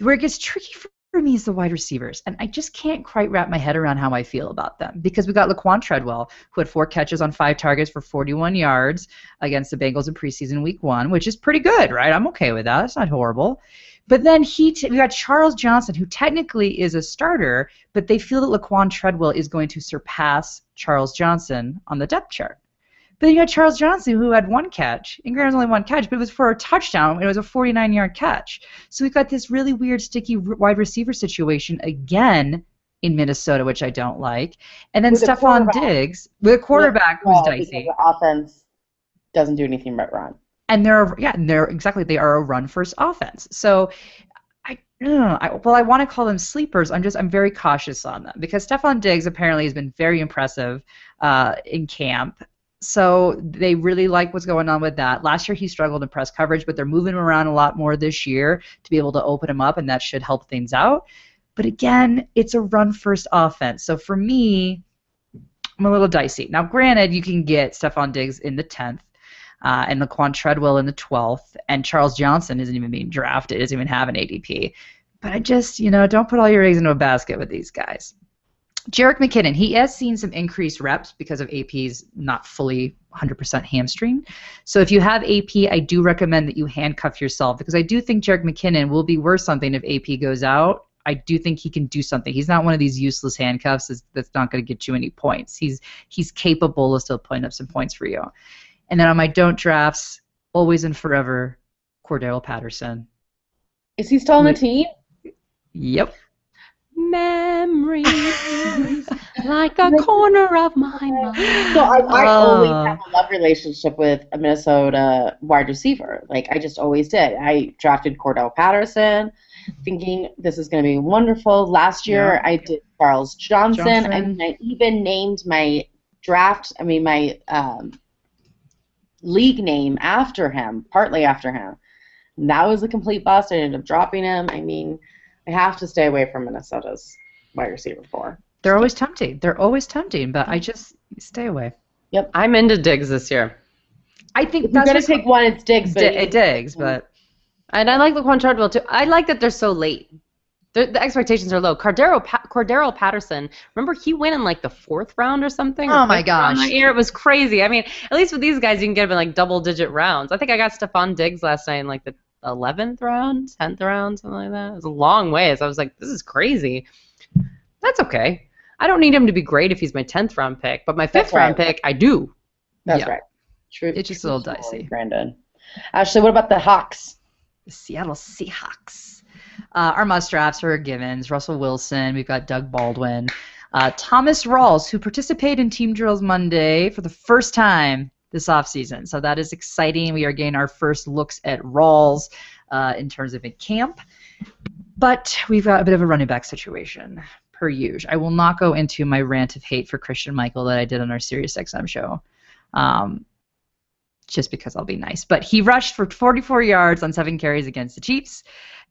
Where it gets tricky for for me is the wide receivers, and I just can't quite wrap my head around how I feel about them because we got Laquan Treadwell, who had four catches on five targets for 41 yards against the Bengals in preseason week one, which is pretty good, right? I'm okay with that. It's not horrible. But then he, t- we got Charles Johnson, who technically is a starter, but they feel that Laquan Treadwell is going to surpass Charles Johnson on the depth chart. But then you got Charles Johnson, who had one catch, and granted it was only one catch, but it was for a touchdown, and it was a 49-yard catch. So we've got this really weird, sticky wide receiver situation again in Minnesota, which I don't like. And then With Stefon. Diggs with a quarterback who's Well, dicey. The offense doesn't do anything but run. and they're yeah, and they're exactly they are a run first offense. So I, I don't know. I, well, I want to call them sleepers. I'm just I'm very cautious on them because Stefon Diggs apparently has been very impressive uh, in camp. So they really like what's going on with that. Last year he struggled in press coverage, but they're moving him around a lot more this year to be able to open him up, and that should help things out. But again, it's a run first offense. So for me, I'm a little dicey. Now, granted, you can get Stefon Diggs in the 10th uh, and Laquan Treadwell in the 12th, and Charles Johnson isn't even being drafted, doesn't even have an ADP. But I just, you know, don't put all your eggs into a basket with these guys. Jerick McKinnon, he has seen some increased reps because of AP's not fully 100% hamstring. So if you have AP, I do recommend that you handcuff yourself because I do think Jerick McKinnon will be worth something if AP goes out. I do think he can do something. He's not one of these useless handcuffs that's- not going to get you any points. He's he's capable of still putting up some points for you. And then on my don't drafts, always and forever, Cordarrelle Patterson. Is he still on the team? Yep. Memories [laughs] like a corner of my mind. So I, I always Oh. have a love relationship with a Minnesota wide receiver. Like I just always did. I drafted Cordarrelle Patterson, thinking this is going to be wonderful. Last year Yeah. I did Charles Johnson. I mean, I even named my draft. I mean, my um, league name after him, partly after him. And that was a complete bust. I ended up dropping him. I mean, I have to stay away from Minnesota's wide receiver four. They're always tempting. They're always tempting, but I just stay away. Yep. I'm into Diggs this year. I think If you're going to take one, it's Diggs. But Di- it Diggs, but And I like Laquan Treadwell too. I like that they're so late. The, the expectations are low. Cordarrelle, pa- Cordarrelle Patterson, remember he went in like the fourth round or something? or Oh my fifth round gosh. That year it was crazy. I mean, at least with these guys, you can get them in like double digit rounds. I think I got Stefon Diggs last night in like the 11th round, 10th round, something like that. It was a long ways. I was like, this is crazy. That's okay. I don't need him to be great if he's my 10th round pick, but my That's fifth round right. pick, I do. That's Yeah. right. True. It's just a little dicey. Brandon. Ashley, what about the Hawks? the Seattle Seahawks. Uh, our must drafts are Givens, Russell Wilson. We've got Doug Baldwin, uh, Thomas Rawls, who participated in Team Drills Monday for the first time this offseason. So that is exciting. We are getting our first looks at Rawls uh, in terms of in camp. But we've got a bit of a running back situation, per usual. I will not go into my rant of hate for Christine Michael that I did on our SiriusXM show. Um, just because I'll be nice. But he rushed for 44 yards on seven carries against the Chiefs.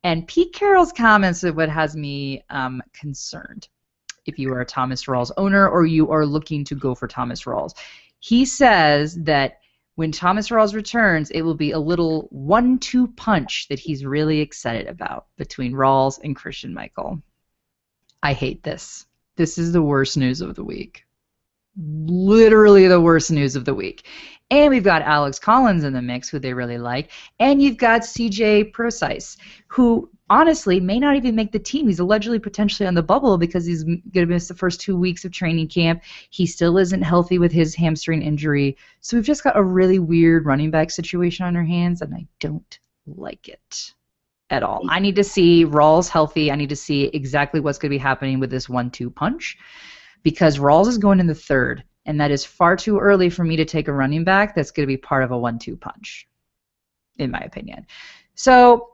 And Pete Carroll's comments are what has me um, concerned. If you are a Thomas Rawls owner or you are looking to go for Thomas Rawls, he says that when Thomas Rawls returns, it will be a little one-two punch that he's really excited about between Rawls and Christine Michael. I hate this. This is the worst news of the week. Literally the worst news of the week. And we've got Alex Collins in the mix, who they really like. And you've got CJ Prosise, who honestly may not even make the team. He's allegedly potentially on the bubble because he's going to miss the first two weeks of training camp. He still isn't healthy with his hamstring injury. So we've just got a really weird running back situation on our hands, and I don't like it at all. I need to see Rawls healthy. I need to see exactly what's going to be happening with this one-two punch because Rawls is going in the third, and that is far too early for me to take a running back that's going to be part of a one-two punch, in my opinion. So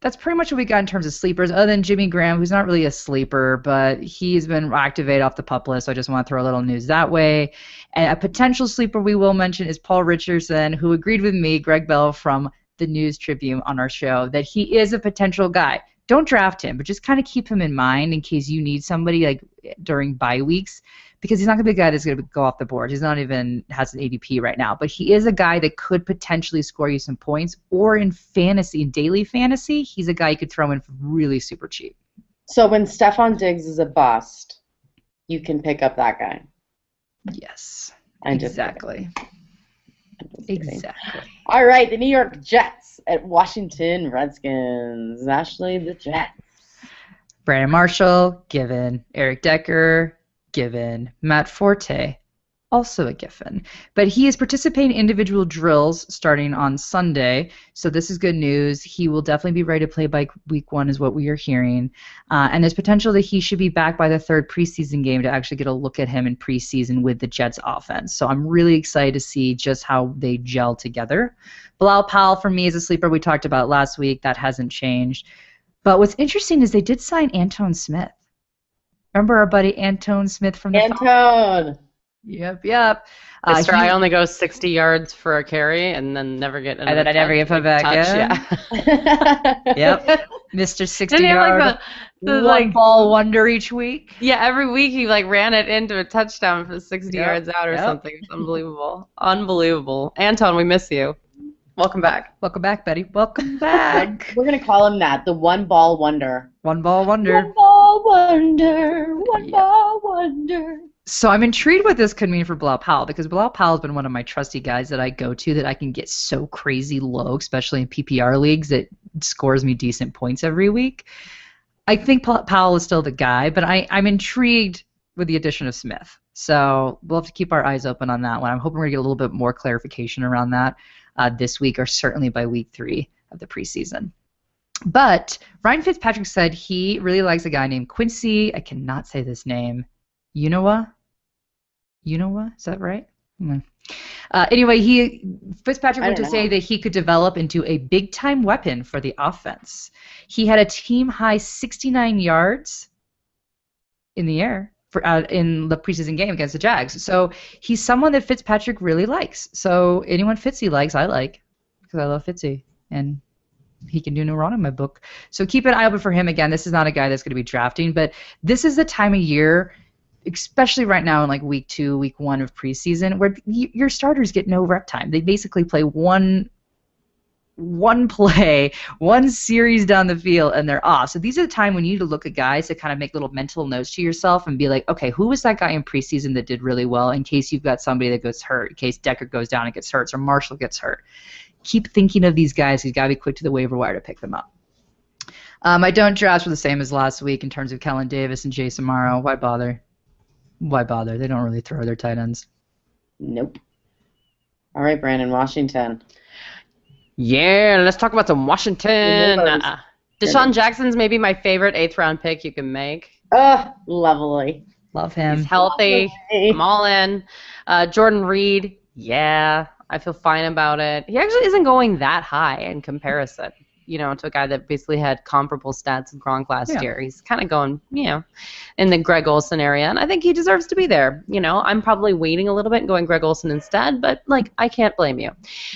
that's pretty much what we got in terms of sleepers, other than Jimmy Graham, who's not really a sleeper, but he's been activated off the pup list. So I just want to throw a little news that way. And a potential sleeper we will mention is Paul Richardson, who agreed with me, Gregg Bell from the News Tribune on our show, that he is a potential guy. Don't draft him, but just kind of keep him in mind in case you need somebody like during bye weeks, because he's not going to be a guy that's going to go off the board. He's not even has an ADP right now, but he is a guy that could potentially score you some points. Or in fantasy, in daily fantasy, he's a guy you could throw in really super cheap. So when Stefon Diggs is a bust, you can pick up that guy. Yes, I'm exactly, kidding. I'm just kidding. exactly. All right, the New York Jets at Washington Redskins. Ashley, the Jets. Brandon Marshall, given. Eric Decker, given. Matt Forte, also a given. But he is participating in individual drills starting on Sunday, so this is good news. He will definitely be ready to play by week one, is what we are hearing. Uh, and there's potential that he should be back by the third preseason game to actually get a look at him in preseason with the Jets offense. So I'm really excited to see just how they gel together. Bilal Powell, for me, is a sleeper we talked about last week. That hasn't changed. But what's interesting is they did sign Antone Smith. Remember our buddy Antone Smith from the Antone. Yep, yep. Uh, Mister, he- I only go 60 yards for a carry and then never get another then I never get put back touch. in. Yeah. [laughs] Yep. Mr. 60 Didn't he have yard like the, the one like ball wonder each week. yeah every week he like ran it into a touchdown for 60 Yep, yards out or yep. something. It's unbelievable, unbelievable. Anton, we miss you. Welcome back. Welcome back, Betty. Welcome back. [laughs] We're gonna call him that, the one ball wonder. one ball wonder. One ball wonder. One Yep. ball wonder. So I'm intrigued what this could mean for Bilal Powell because Bilal Powell has been one of my trusty guys that I go to that I can get so crazy low, especially in PPR leagues, that scores me decent points every week. I think Paul- Powell is still the guy, but I, I'm intrigued with the addition of Smith. So we'll have to keep our eyes open on that one. I'm hoping we're going to get a little bit more clarification around that uh, this week or certainly by week three of the preseason. But Ryan Fitzpatrick said he really likes a guy named Quincy. I cannot say this name. Unowa? Unowa? Is that right? Hmm. Uh, anyway, he Fitzpatrick went to don't say that he could develop into a big time weapon for the offense. He had a team high 69 yards in the air for uh, in the preseason game against the Jags. So he's someone that Fitzpatrick really likes. So anyone Fitzy likes, I like because I love Fitzy and he can do no wrong in my book. So keep an eye open for him again. This is not a guy that's going to be drafting, but this is the time of year, especially right now in like week two, week one of preseason, where your starters get no rep time. They basically play one one play, one series down the field, and they're off. So these are the time when you need to look at guys to kind of make little mental notes to yourself and be like, okay, who was that guy in preseason that did really well? In case you've got somebody that gets hurt, in case Decker goes down and gets hurt, or Marshall gets hurt. Keep thinking of these guys. You've got to be quick to the waiver wire to pick them up. Um, I don't drafts were the same as last week in terms of Kellen Davis and Jace Amaro. Why bother? Why bother? They don't really throw their tight ends. Nope. All right, Brandon, Washington. Yeah, let's talk about some Washington. Uh, DeSean Jackson's maybe my favorite eighth round pick you can make. Ugh, lovely. Love him. He's healthy. I'm all in. Uh, Jordan Reed, yeah, I feel fine about it. He actually isn't going that high in comparison, you know, to a guy that basically had comparable stats of Gronk last Yeah. year. He's kind of going, you know, in the Greg Olsen area, and I think he deserves to be there. You know, I'm probably waiting a little bit and going Greg Olsen instead, but like, I can't blame you.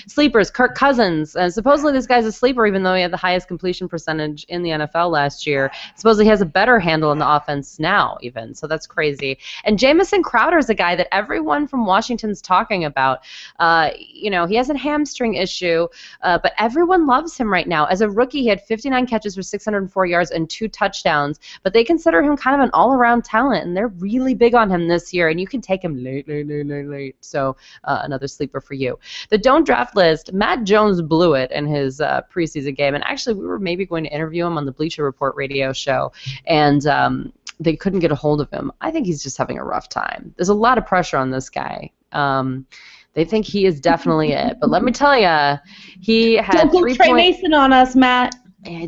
Sleepers, Kirk Cousins. Uh, supposedly this guy's a sleeper, even though he had the highest completion percentage in the NFL last year. Supposedly he has a better handle in the offense now, even. So that's crazy. And Jamison Crowder is a guy that everyone from Washington's talking about. Uh, you know, he has a hamstring issue, uh, but everyone loves him right now. As a rookie, he had 59 catches for 604 yards and two touchdowns, but they consider him kind of an all-around talent, and they're really big on him this year. And you can take him late, late, late, late, late. So uh, another sleeper for you. The don't draft list, Matt Jones blew it in his uh, preseason game. And actually, we were maybe going to interview him on the Bleacher Report radio show, and um, they couldn't get a hold of him. I think he's just having a rough time. There's a lot of pressure on this guy. Um, they think he is definitely it. But let me tell you, he had Don't go three Tre point. Mason on us, Matt.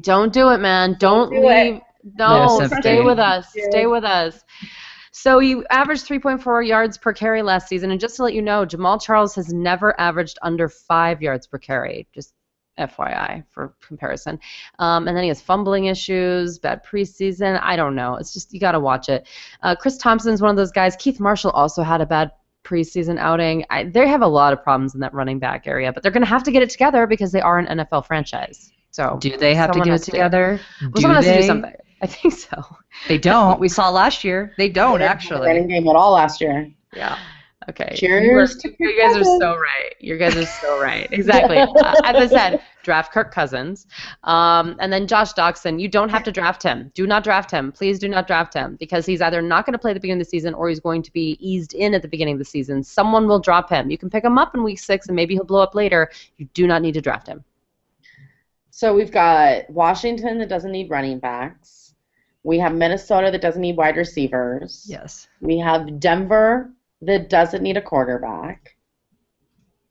Don't do it, man. Don't, do it. leave. No, No stay with us. Stay with us. So he averaged 3.4 yards per carry last season, and just to let you know, Jamaal Charles has never averaged under five yards per carry. Just FYI for comparison. Um, and then he has fumbling issues, bad preseason. I don't know. It's just you got to watch it. Uh, Chris Thompson's one of those guys. Keith Marshall also had a bad preseason outing. I, they have a lot of problems in that running back area, but they're going to have to get it together because they are an NFL franchise. So Do they have to Someone get has it to. together? well, do someone has to do something. I think so. They don't. We saw last year. They don't They didn't actually. running game at all last year. Yeah. Okay. Cheers You, to you guys are Cousins. so right. You guys are so right. [laughs] Exactly. uh, as I said, draft Kirk Cousins. Um, and then Josh Doctson, you don't have to draft him. Do not draft him. Please do not draft him because he's either not going to play at the beginning of the season or he's going to be eased in at the beginning of the season. Someone will drop him. You can pick him up in week six and maybe he'll blow up later. You do not need to draft him. So we've got Washington that doesn't need running backs. We have Minnesota that doesn't need wide receivers. Yes. We have Denver that doesn't need a quarterback.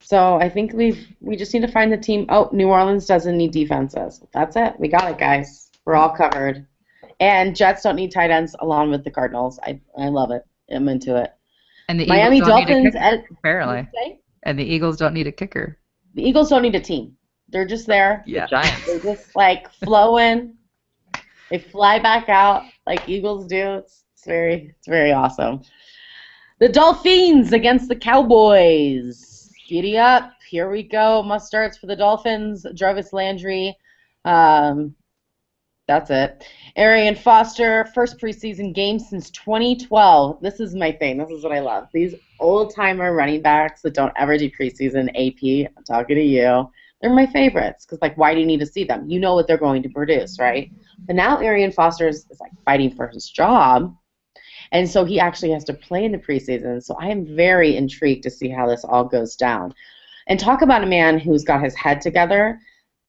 So I think we've we just need to find the team. Oh, New Orleans doesn't need defenses. That's it. We got it, guys. We're all covered. And Jets don't need tight ends along with the Cardinals. I I love it. I'm into it. And the Miami Eagles don't need a Dolphins. kicker, and- apparently. And the Eagles don't need a kicker. The Eagles don't need a team. They're just there. Yeah. Giants. They're just like flowing. They fly back out like eagles do. It's, it's very it's very awesome. The Dolphins against the Cowboys. Giddy up. Here we go. Must starts for the Dolphins. Jarvis Landry. Um, that's it. Arian Foster, first preseason game since 2012. This is my thing. This is what I love. These old timer running backs that don't ever do preseason. AP, I'm talking to you. They're my favorites because, like, why do you need to see them? You know what they're going to produce, right? But now Arian Foster is, is like fighting for his job, and so he actually has to play in the preseason. So I am very intrigued to see how this all goes down. And talk about a man who's got his head together.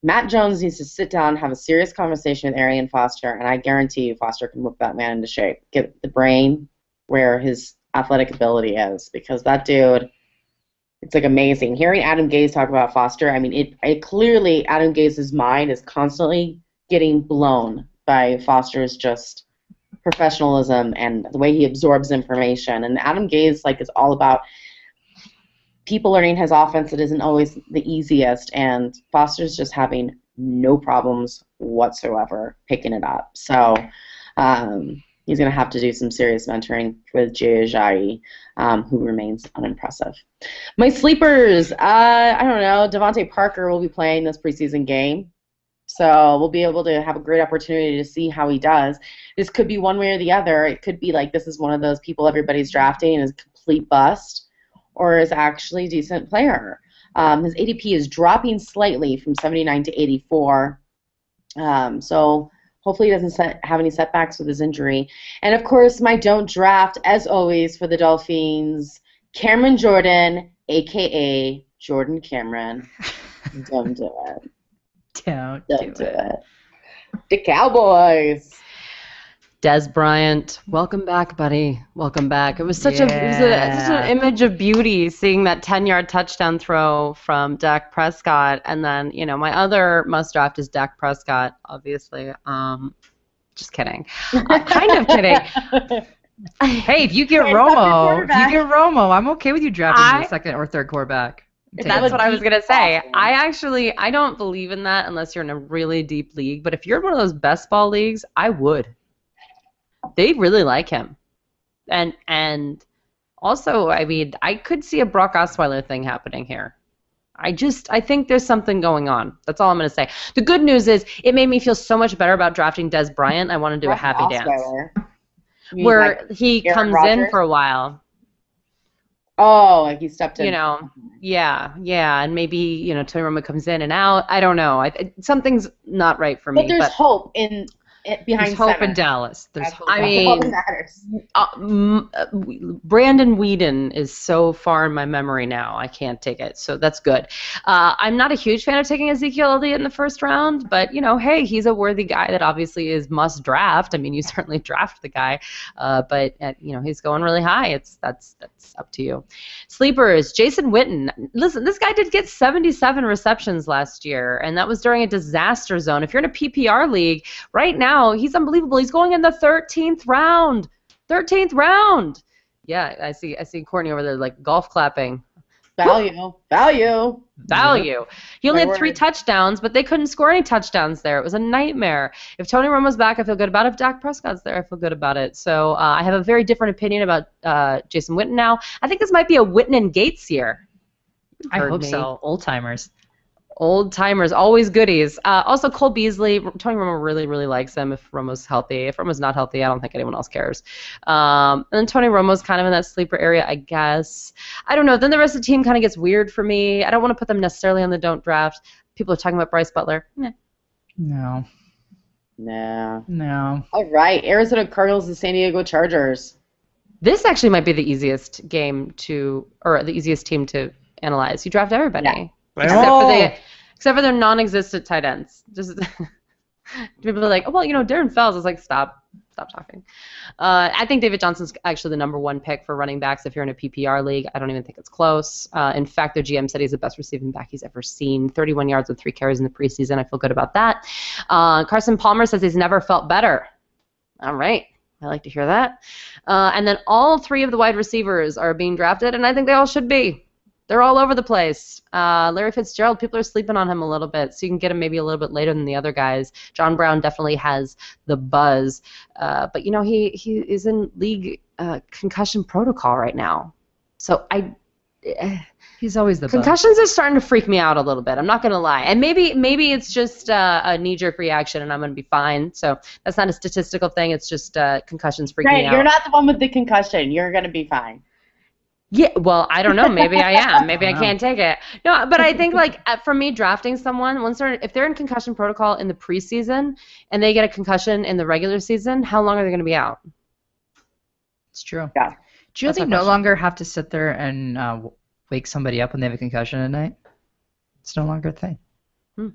Matt Jones needs to sit down, have a serious conversation with Arian Foster, and I guarantee you Foster can whip that man into shape, get the brain where his athletic ability is, because that dude, it's like amazing. Hearing Adam Gase talk about Foster, I mean, it, it clearly Adam Gase's mind is constantly getting blown by Foster's just professionalism and the way he absorbs information. And Adam Gase like is all about people learning his offense. It isn't always the easiest, and Foster's just having no problems whatsoever picking it up. So um, he's going to have to do some serious mentoring with Jay Ajayi, um, who remains unimpressive. My sleepers, uh, I don't know. DeVante Parker will be playing this preseason game. So we'll be able to have a great opportunity to see how he does. This could be one way or the other. It could be like this is one of those people everybody's drafting and is a complete bust, or is actually a decent player. Um, his ADP is dropping slightly from 79 to 84. Um, so hopefully he doesn't set, have any setbacks with his injury. And of course, my don't draft, as always, for the Dolphins, Cameron Jordan, aka Jordan Cameron. [laughs] don't do it. Don't, Don't do do it. it. The Cowboys. Dez Bryant, welcome back, buddy. Welcome back. It was such a it was a, such an image of beauty seeing that 10-yard touchdown throw from Dak Prescott, and then you know my other must draft is Dak Prescott, obviously. Um, just kidding. Uh, kind of kidding. [laughs] Hey, if you get Hey, fuck your Romo, if you get Romo, I'm okay with you drafting I- the second or third quarterback. If Take That's what I was gonna say. awesome. I actually I don't believe in that unless you're in a really deep league. But if you're in one of those best ball leagues, I would. They really like him, and and also I mean I could see a Brock Osweiler thing happening here. I just I think there's something going on. That's all I'm gonna say. The good news is it made me feel so much better about drafting Dez Bryant. I want to do a happy dance Osweiler. You mean where like- he Aaron comes in for a while. Oh, like he stepped in. you know yeah yeah and maybe you know Tony Romo comes in and out i don't know I, something's not right for but me there's but hope in, in behind There's hope center. in Dallas. There's That's hope. I mean- uh, m- uh, brandon weeden is so far in my memory now i can't take it so that's good uh, i'm not a huge fan of taking ezekiel elliott in the first round but you know hey he's a worthy guy that obviously is must draft i mean you [laughs] certainly draft the guy uh, but uh, you know he's going really high it's that's that's up to you Sleepers, Jason Witten. Listen, this guy did get 77 receptions last year, and that was during a disaster zone. If you're in a PPR league, right now, he's unbelievable. He's going in the 13th round. 13th round. Yeah, I see. I see Courtney over there like golf clapping. Value. Value. Value. He only My had three word. touchdowns, but they couldn't score any touchdowns there. It was a nightmare. If Tony Romo's back, I feel good about it. If Dak Prescott's there, I feel good about it. So uh, I have a very different opinion about uh, Jason Witten now. I think this might be a Witten and Gates year. I hope me. so. Old timers. Old timers, always goodies. Uh, also, Cole Beasley. Tony Romo really, really likes him. If Romo's healthy, if Romo's not healthy, I don't think anyone else cares. Um, and then Tony Romo's kind of in that sleeper area, I guess. I don't know. Then the rest of the team kind of gets weird for me. I don't want to put them necessarily on the don't draft. People are talking about Brice Butler. Meh. No, No. no. All right. Arizona Cardinals and San Diego Chargers. This actually might be the easiest game to, or the easiest team to analyze. You draft everybody. Yeah. Except for the except for their non-existent tight ends. Just [laughs] people are like, oh well, you know, Darren Fells is like, stop, stop talking. Uh, I think David Johnson's actually the number one pick for running backs if you're in a PPR league. I don't even think it's close. Uh, in fact, their GM said he's the best receiving back he's ever seen. 31 yards with three carries in the preseason. I feel good about that. Uh, Carson Palmer says he's never felt better. All right. I like to hear that. Uh, and then all three of the wide receivers are being drafted, and I think they all should be. They're all over the place. Uh, Larry Fitzgerald, people are sleeping on him a little bit, so you can get him maybe a little bit later than the other guys. John Brown definitely has the buzz, uh, but you know he he is in league uh, concussion protocol right now. So I eh, He's always the best. concussions are starting to freak me out a little bit. I'm not gonna lie, and maybe maybe it's just uh, a knee jerk reaction, and I'm gonna be fine. So that's not a statistical thing. It's just uh, concussions freaking Right. me out. You're not the one with the concussion. You're going to be fine. Yeah, well, I don't know. Maybe I am. [laughs] Maybe I Wow. can't take it. No, but I think [laughs] like uh, for me, drafting someone once they're if they're in concussion protocol in the preseason and they get a concussion in the regular season, how long are they going to be out? It's true. Yeah. Do you That's think no longer have to sit there and uh, wake somebody up when they have a concussion at night? It's no longer a thing. Hmm.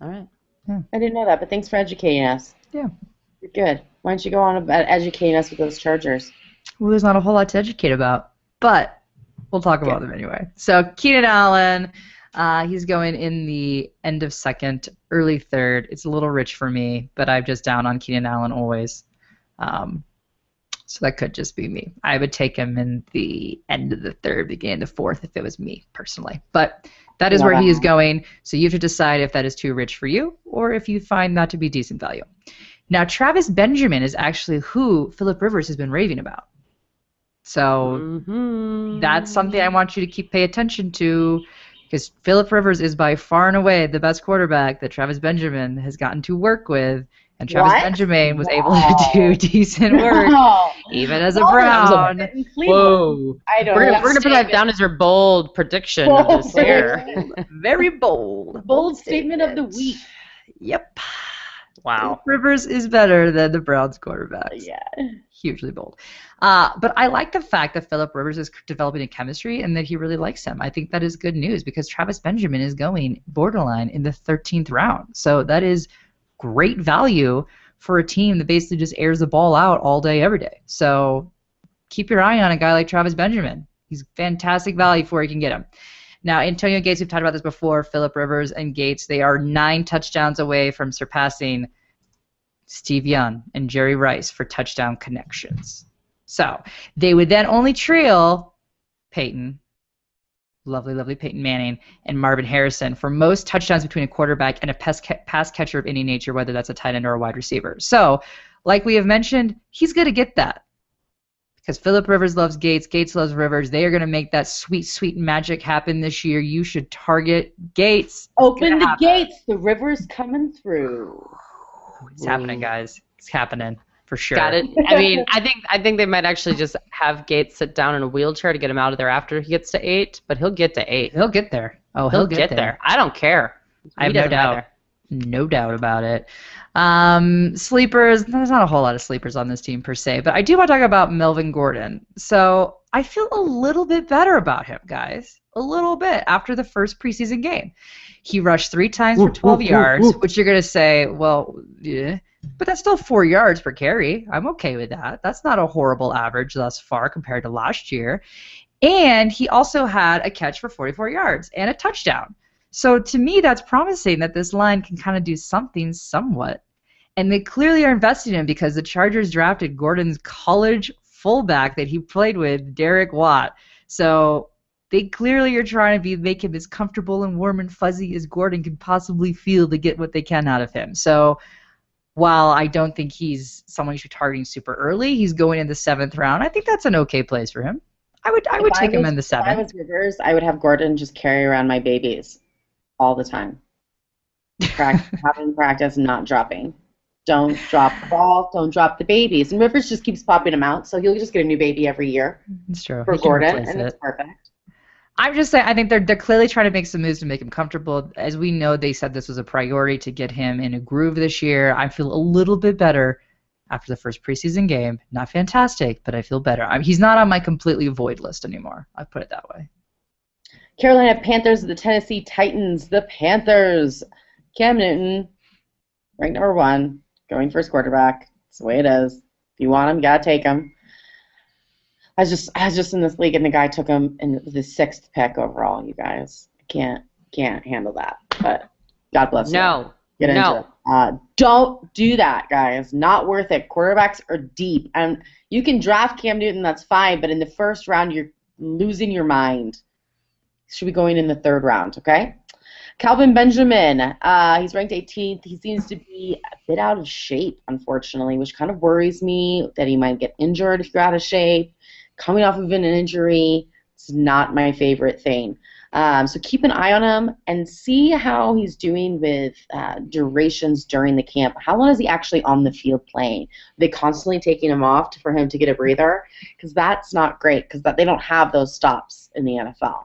All right. Yeah. I didn't know that, but thanks for educating us. Yeah. You're good. Why don't you go on about educating us with those Chargers? Well, there's not a whole lot to educate about, but we'll talk about them anyway. So Keenan Allen, Uh, he's going in the end of second, early third. It's a little rich for me, but I'm just down on Keenan Allen always. Um, so that could just be me. I would take him in the end of the third, beginning of the fourth if it was me personally. But that is where he is going. So you have to decide if that is too rich for you or if you find that to be decent value. Now, Travis Benjamin is actually who Philip Rivers has been raving about. So Mhm. that's something I want you to keep pay attention to because Philip Rivers is by far and away the best quarterback that Travis Benjamin has gotten to work with. And Travis What? Benjamin was able to do [laughs] decent work, Wow. even as a Well, Brown. in Cleveland. Whoa. I don't We're gonna, we're gonna put that down as your bold prediction of this Bold. year. Very bold. Bold statement of the week. Yep. Wow. Rivers is better than the Browns quarterbacks. Yeah. Hugely bold. Uh, but I like the fact that Philip Rivers is developing a chemistry and that he really likes him. I think that is good news because Travis Benjamin is going borderline in the 13th round. So that is great value for a team that basically just airs the ball out all day, every day. So keep your eye on a guy like Travis Benjamin. He's fantastic value for you can get him. Now, Antonio Gates, we've talked about this before. Philip Rivers and Gates, they are nine touchdowns away from surpassing Steve Young and Jerry Rice for touchdown connections. So they would then only trail Peyton, lovely, lovely Peyton Manning, and Marvin Harrison for most touchdowns between a quarterback and a pass, pass catcher of any nature, whether that's a tight end or a wide receiver. So, like we have mentioned, he's going to get that because Philip Rivers loves Gates, Gates loves Rivers. They are going to make that sweet, sweet magic happen this year. You should target Gates. Open the happen. gates. The river's coming through. It's happening, guys. It's happening for sure. Got it. I mean, I think I think they might actually just have Gates sit down in a wheelchair to get him out of there after he gets to eight, but he'll get to eight. He'll get there. Oh, He'll, get, there. I don't care. I have no doubt. either. No doubt about it. Um, sleepers, there's not a whole lot of sleepers on this team per se, but I do want to talk about Melvin Gordon. So I feel a little bit better about him, guys. A little bit after the first preseason game. He rushed three times for 12 yards, which you're going to say, well, yeah, but that's still four yards per carry. I'm okay with that. That's not a horrible average thus far compared to last year. And he also had a catch for 44 yards and a touchdown. So to me, that's promising that this line can kind of do something somewhat. And they clearly are investing in him because the Chargers drafted Gordon's college fullback that he played with, Derek Watt. So they clearly are trying to be make him as comfortable and warm and fuzzy as Gordon can possibly feel to get what they can out of him. So while I don't think he's someone you should be targeting super early, he's going in the seventh round. I think that's an okay place for him. I would I would If take him was- in the If I was Rivers, I would have Gordon just carry around my babies all the time. Practice, [laughs] having practice, not dropping. Don't drop the ball. Don't drop the babies. And Rivers just keeps popping them out, so he'll just get a new baby every year It's true. for He Gordon, and it. it's perfect. I'm just saying, I think they're they're clearly trying to make some moves to make him comfortable. As we know, they said this was a priority to get him in a groove this year. I feel a little bit better after the first preseason game. Not fantastic, but I feel better. I he's not on my completely void list anymore. I put it that way. Carolina Panthers, the Tennessee Titans, the Panthers. Cam Newton, ranked number one, going first quarterback. It's the way it is. If you want him, you gotta take him. I was just I was just in this league and the guy took him in the sixth pick overall. You guys I can't can't handle that. But God bless you. No. Get into No. it. Uh, don't do that, guys. Not worth it. Quarterbacks are deep, and you can draft Cam Newton. That's fine, but in the first round, you're losing your mind. Should be going in the third round, okay? Kelvin Benjamin. Uh, he's ranked 18th. He seems to be a bit out of shape, unfortunately, which kind of worries me that he might get injured if you're out of shape. Coming off of an injury, it's not my favorite thing. Um, so keep an eye on him and see how he's doing with uh, durations during the camp. How long is he actually on the field playing? Are they constantly taking him off to, for him to get a breather? Because that's not great because that they don't have those stops in the NFL.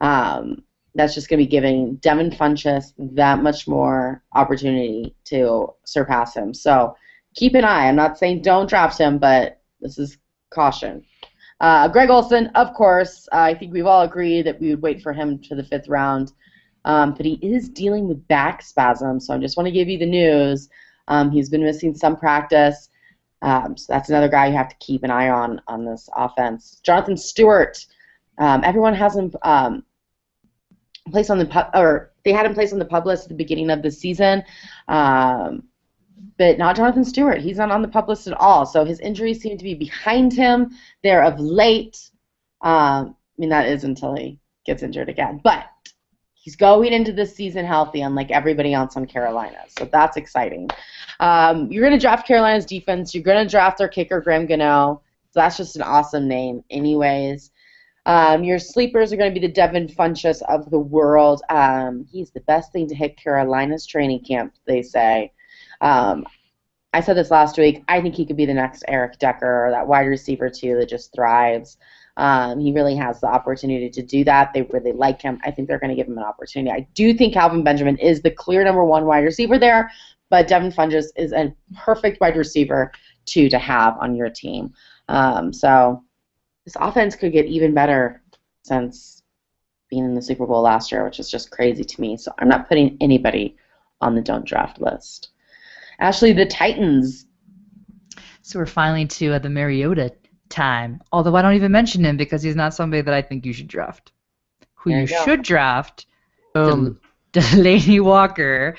Um, that's just going to be giving Devin Funchess that much more opportunity to surpass him. So keep an eye. I'm not saying don't draft him, but this is caution. Uh, Greg Olsen, of course, uh, I think we've all agreed that we would wait for him to the fifth round, um, but he is dealing with back spasms, so I just want to give you the news. Um, he's been missing some practice, um, so that's another guy you have to keep an eye on on this offense. Jonathan Stewart, um, everyone has him um, placed on the pup, or they had him placed on the pup list at the beginning of the season. Um, but not Jonathan Stewart. He's not on the pup list at all. So his injuries seem to be behind him. They're of late. Um, I mean, that is until he gets injured again. But he's going into this season healthy, unlike everybody else on Carolina. So that's exciting. Um, you're going to draft Carolina's defense. You're going to draft their kicker, Graham Gano. So that's just an awesome name, anyways. Um, your sleepers are going to be the Devin Funchess of the world. Um, he's the best thing to hit Carolina's training camp, they say. Um, I said this last week. I think he could be the next Eric Decker, or that wide receiver too that just thrives. Um, he really has the opportunity to do that. They really like him. I think they're going to give him an opportunity. I do think Kelvin Benjamin is the clear number one wide receiver there, but Devin Funchess is a perfect wide receiver two to have on your team. Um, so this offense could get even better since being in the Super Bowl last year, which is just crazy to me. So I'm not putting anybody on the don't draft list. Ashley, the Titans. So we're finally to uh, the Mariota time. Although I don't even mention him because he's not somebody that I think you should draft. Who There you, you should draft, Boom. Del- [laughs] Delanie Walker,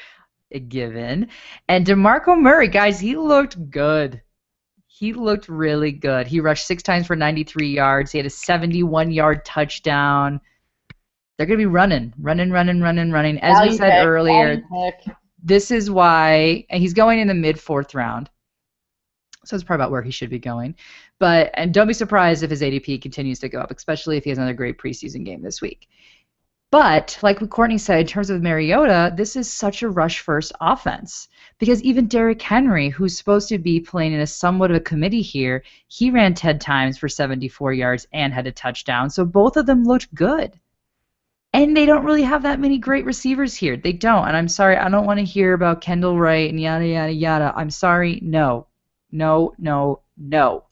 a given, and DeMarco Murray. Guys, he looked good. He looked really good. He rushed six times for 93 yards. He had a 71-yard touchdown. They're gonna be running, running, running, running, running. As we said pick, earlier, this is why and he's going in the mid fourth round. So it's probably about where he should be going. But and don't be surprised if his ADP continues to go up, especially if he has another great preseason game this week. But like what Courtney said, in terms of Mariota, this is such a rush first offense. Because even Derrick Henry, who's supposed to be playing in a somewhat of a committee here, he ran 10 times for 74 yards and had a touchdown. So both of them looked good. And they don't really have that many great receivers here. They don't. And I'm sorry, I don't want to hear about Kendall Wright and yada, yada, yada. I'm sorry. No. No, no, no.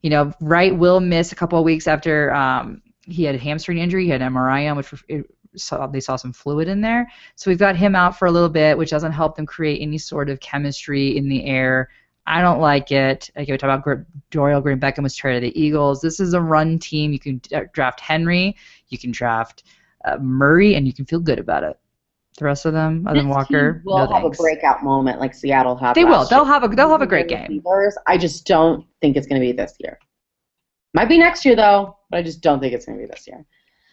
You know, Wright will miss a couple of weeks after um, he had a hamstring injury. He had an MRI on, which it saw, they saw some fluid in there. So we've got him out for a little bit, which doesn't help them create any sort of chemistry in the air. I don't like it. Like we talk about Dorial Green Beckham was traded to the Eagles. This is a run team. You can draft Henry. You can draft uh, Murray, and you can feel good about it. The rest of them, other than Walker, will no have thanks. a breakout moment like Seattle had. They will. They'll have a they'll have a great game. I just don't think it's going to be this year. Might be next year though, but I just don't think it's going to be this year.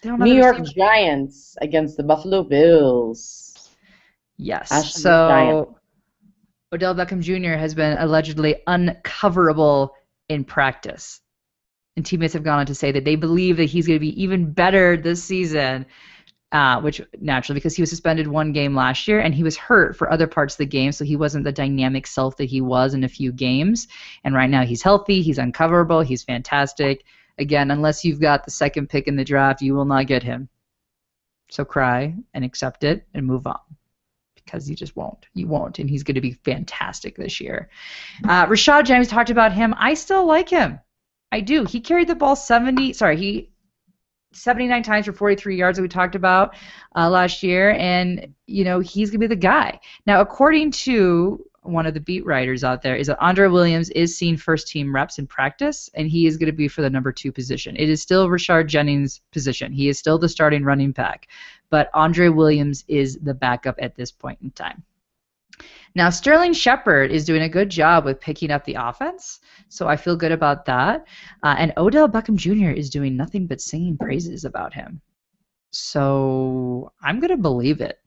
They don't have New York. Giants against the Buffalo Bills. Yes. Ashley so Giant. Odell Beckham Jr. has been allegedly uncoverable in practice. And teammates have gone on to say that they believe that he's going to be even better this season, uh, which naturally because he was suspended one game last year and he was hurt for other parts of the game, so he wasn't the dynamic self that he was in a few games. And right now he's healthy, he's uncoverable, he's fantastic. Again, unless you've got the second pick in the draft, you will not get him. So cry and accept it and move on because you just won't. You won't, and he's going to be fantastic this year. Uh, Rashad James talked about him. I still like him. I do. He carried the ball 70. Sorry, he 79 times for 43 yards that we talked about uh, last year, and you know he's going to be the guy. Now, according to one of the beat writers out there, is that Andre Williams is seeing first team reps in practice, and he is going to be for the number two position. It is still Rashad Jennings' position. He is still the starting running back, but Andre Williams is the backup at this point in time. Now, Sterling Shepard is doing a good job with picking up the offense, so I feel good about that. Uh, and Odell Beckham Jr. is doing nothing but singing praises about him. So I'm going to believe it.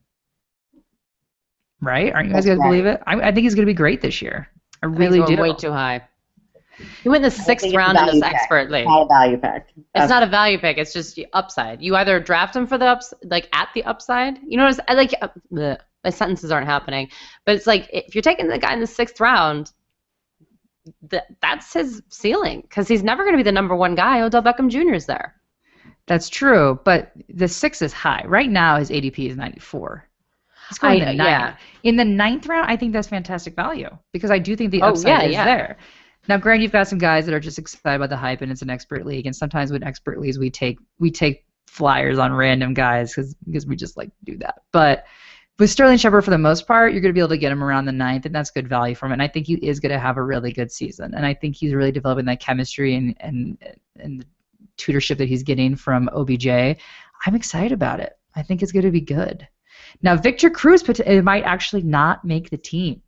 Right? Aren't you guys That's going to believe it? I, I think he's going to be great this year. I I really he's do. way too high. He went in the sixth round in value this pick. expert league. Not a value pick. It's not a value pick. It's just the upside. You either draft him for the ups, like at the upside. You know, what I'm s- I like uh, bleh, my sentences aren't happening. But it's like if you're taking the guy in the sixth round, that that's his ceiling because he's never going to be the number one guy. Odell Beckham Jr. is there. That's true, but the six is high. Right now, his ADP is 94. I- in the yeah. ninth. In the ninth round, I think that's fantastic value because I do think the Oh, upside yeah, is yeah. there. Now, granted, you've got some guys that are just excited about the hype, and it's an expert league. And sometimes with expert leagues, we take we take flyers on random guys because because we just like do that. But with Sterling Shepard, for the most part, you're going to be able to get him around the ninth, and that's good value for him. And I think he is going to have a really good season. And I think he's really developing that chemistry and and and the tutorship that he's getting from OBJ. I'm excited about it. I think it's going to be good. Now, Victor Cruz might actually not make the team.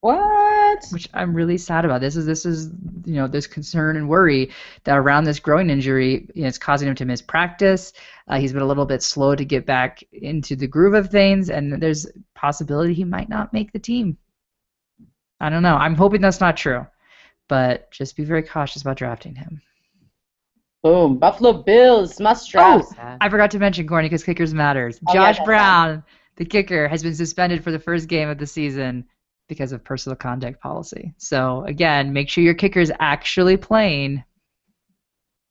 What? Which I'm really sad about. This is this is you know this concern and worry that around this growing injury you know, it's causing him to miss practice. Uh, he's been a little bit slow to get back into the groove of things, and there's possibility he might not make the team. I don't know. I'm hoping that's not true, but just be very cautious about drafting him. Boom. Buffalo Bills must draft. Oh, I forgot to mention Corny because kickers matters. Oh, Josh yeah, Brown, the kicker, has been suspended for the first game of the season because of personal conduct policy. So again, make sure your kicker is actually playing.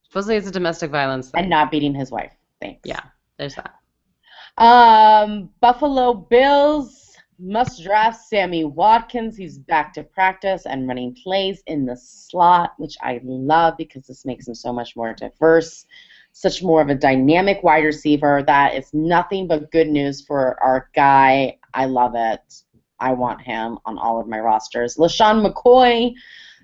Supposedly it's a domestic violence thing. And not beating his wife. Thanks. Yeah, there's that. Um, Buffalo Bills must draft Sammy Watkins. He's back to practice and running plays in the slot, which I love because this makes him so much more diverse. Such more of a dynamic wide receiver. That is nothing but good news for our guy. I love it. I want him on all of my rosters. LeSean McCoy,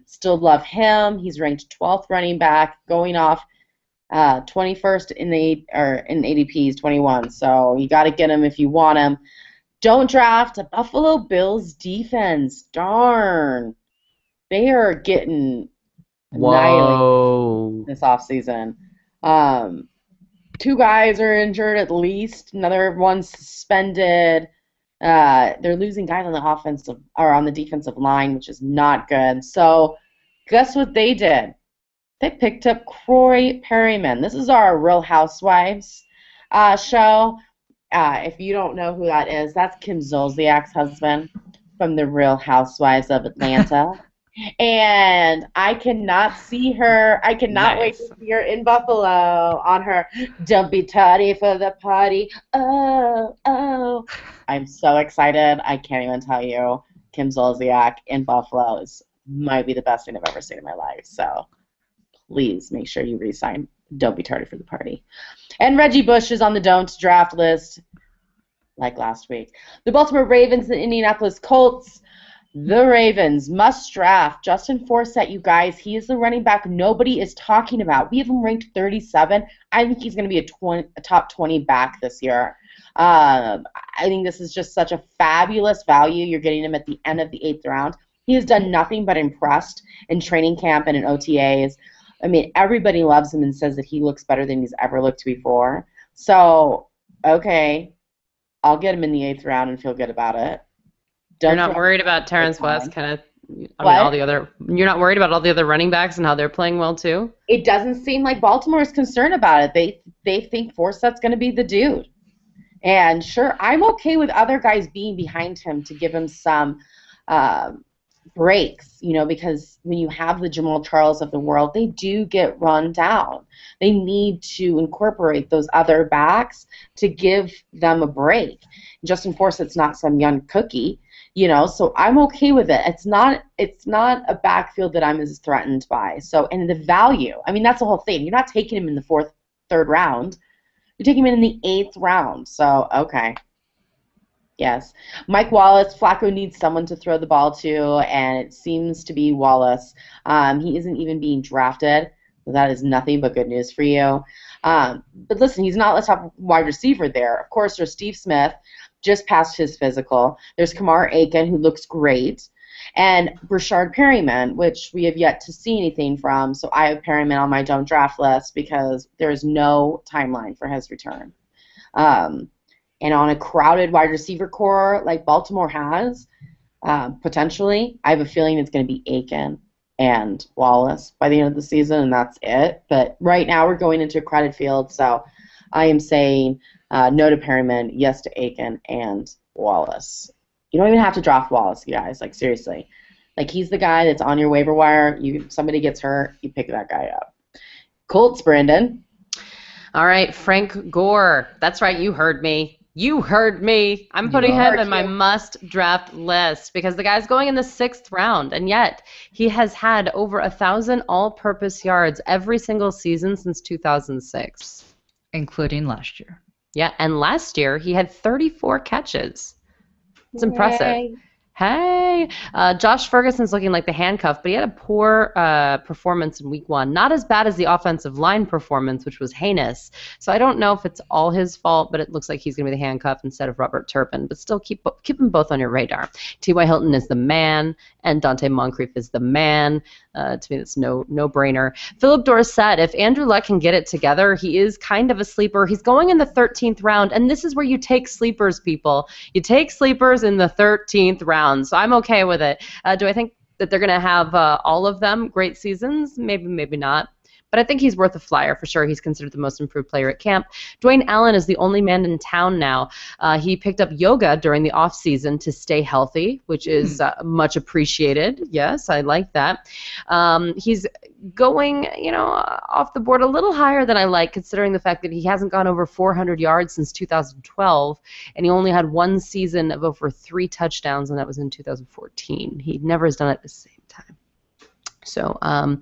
still love him. He's ranked 12th running back, going off uh, 21st in the or in ADP's 21. So you got to get him if you want him. Don't draft a Buffalo Bills defense. Darn, they are getting Whoa. this offseason. Um, two guys are injured at least. Another one suspended. Uh, they're losing guys on the offensive or on the defensive line, which is not good. So, guess what they did? They picked up Kroy Biermann. This is our Real Housewives uh, show. Uh, if you don't know who that is, that's Kim Zolciak's husband from the Real Housewives of Atlanta. [laughs] and I cannot see her. I cannot nice. wait to see her in Buffalo on her "Don't be tardy for the party." Oh, oh! I'm so excited. I can't even tell you. Kim Zolciak in Buffalo is might be the best thing I've ever seen in my life. So please make sure you resign. Don't be tardy for the party. And Reggie Bush is on the don't draft list, like last week. The Baltimore Ravens and Indianapolis Colts the Ravens must draft Justin Forsett, you guys. He is the running back nobody is talking about. We have him ranked 37. I think he's going to be a, 20, a top 20 back this year. Um, I think this is just such a fabulous value. You're getting him at the end of the eighth round. He has done nothing but impressed in training camp and in OTAs. I mean, everybody loves him and says that he looks better than he's ever looked before. So, okay, I'll get him in the eighth round and feel good about it. You're not worried about Terrance West, kind of. I mean, all the other. You're not worried about all the other running backs and how they're playing well too. It doesn't seem like Baltimore is concerned about it. They they think Forsett's going to be the dude. And sure, I'm okay with other guys being behind him to give him some um, breaks, you know, because when you have the Jamaal Charles of the world, they do get run down. They need to incorporate those other backs to give them a break. Justin Forsett's not some young cookie you know so i'm okay with it. It's not it's not a backfield that i'm as threatened by. So and the value i mean that's the whole thing. You're not taking him in the fourth third round. You're taking him in the eighth round. So okay yes mike wallace flacco needs someone to throw the ball to and it seems to be wallace um, he isn't even being drafted so that is nothing but good news for you um, but listen he's not the top wide receiver there of course there's steve smith just passed his physical. There's Kamar Aiken, who looks great, and Breshad Perriman, which we have yet to see anything from. So I have Perriman on my don't draft list because there is no timeline for his return. Um, and on a crowded wide receiver core like Baltimore has, uh, potentially, I have a feeling it's going to be Aiken and Wallace by the end of the season, and that's it. But right now, we're going into a crowded field, so I am saying uh, no to Perriman, yes to Aiken and Wallace. You don't even have to draft Wallace, you guys. Like seriously, like he's the guy that's on your waiver wire. You somebody gets hurt, you pick that guy up. Colts, Brandon. All right, Frank Gore. That's right, you heard me. You heard me. I'm putting him in my must draft list because the guy's going in the sixth round, and yet he has had over a thousand all purpose yards every single season since 2006. Including last year. Yeah, and last year he had 34 catches. It's impressive. Hey, uh, Josh Ferguson's looking like the handcuff, but he had a poor uh, performance in week one. Not as bad as the offensive line performance, which was heinous. So I don't know if it's all his fault, but it looks like he's going to be the handcuff instead of Robert Turbin. But still, keep keep them both on your radar. T.Y. Hilton is the man, and Donte Moncrief is the man. Uh, to me, that's no no brainer. Phillip Dorsett, if Andrew Luck can get it together, he is kind of a sleeper. He's going in the 13th round, and this is where you take sleepers, people. You take sleepers in the 13th round. So I'm okay with it. Uh, do I think that they're going to have uh, all of them great seasons? Maybe, maybe not. But I think he's worth a flyer for sure. He's considered the most improved player at camp. Dwayne Allen is the only man in town now. Uh, he picked up yoga during the off season to stay healthy, which is uh, much appreciated. Yes, I like that. Um, he's going, you know, off the board a little higher than I like, considering the fact that he hasn't gone over 400 yards since 2012, and he only had one season of over three touchdowns, and that was in 2014. He never has done it at the same time. So, um,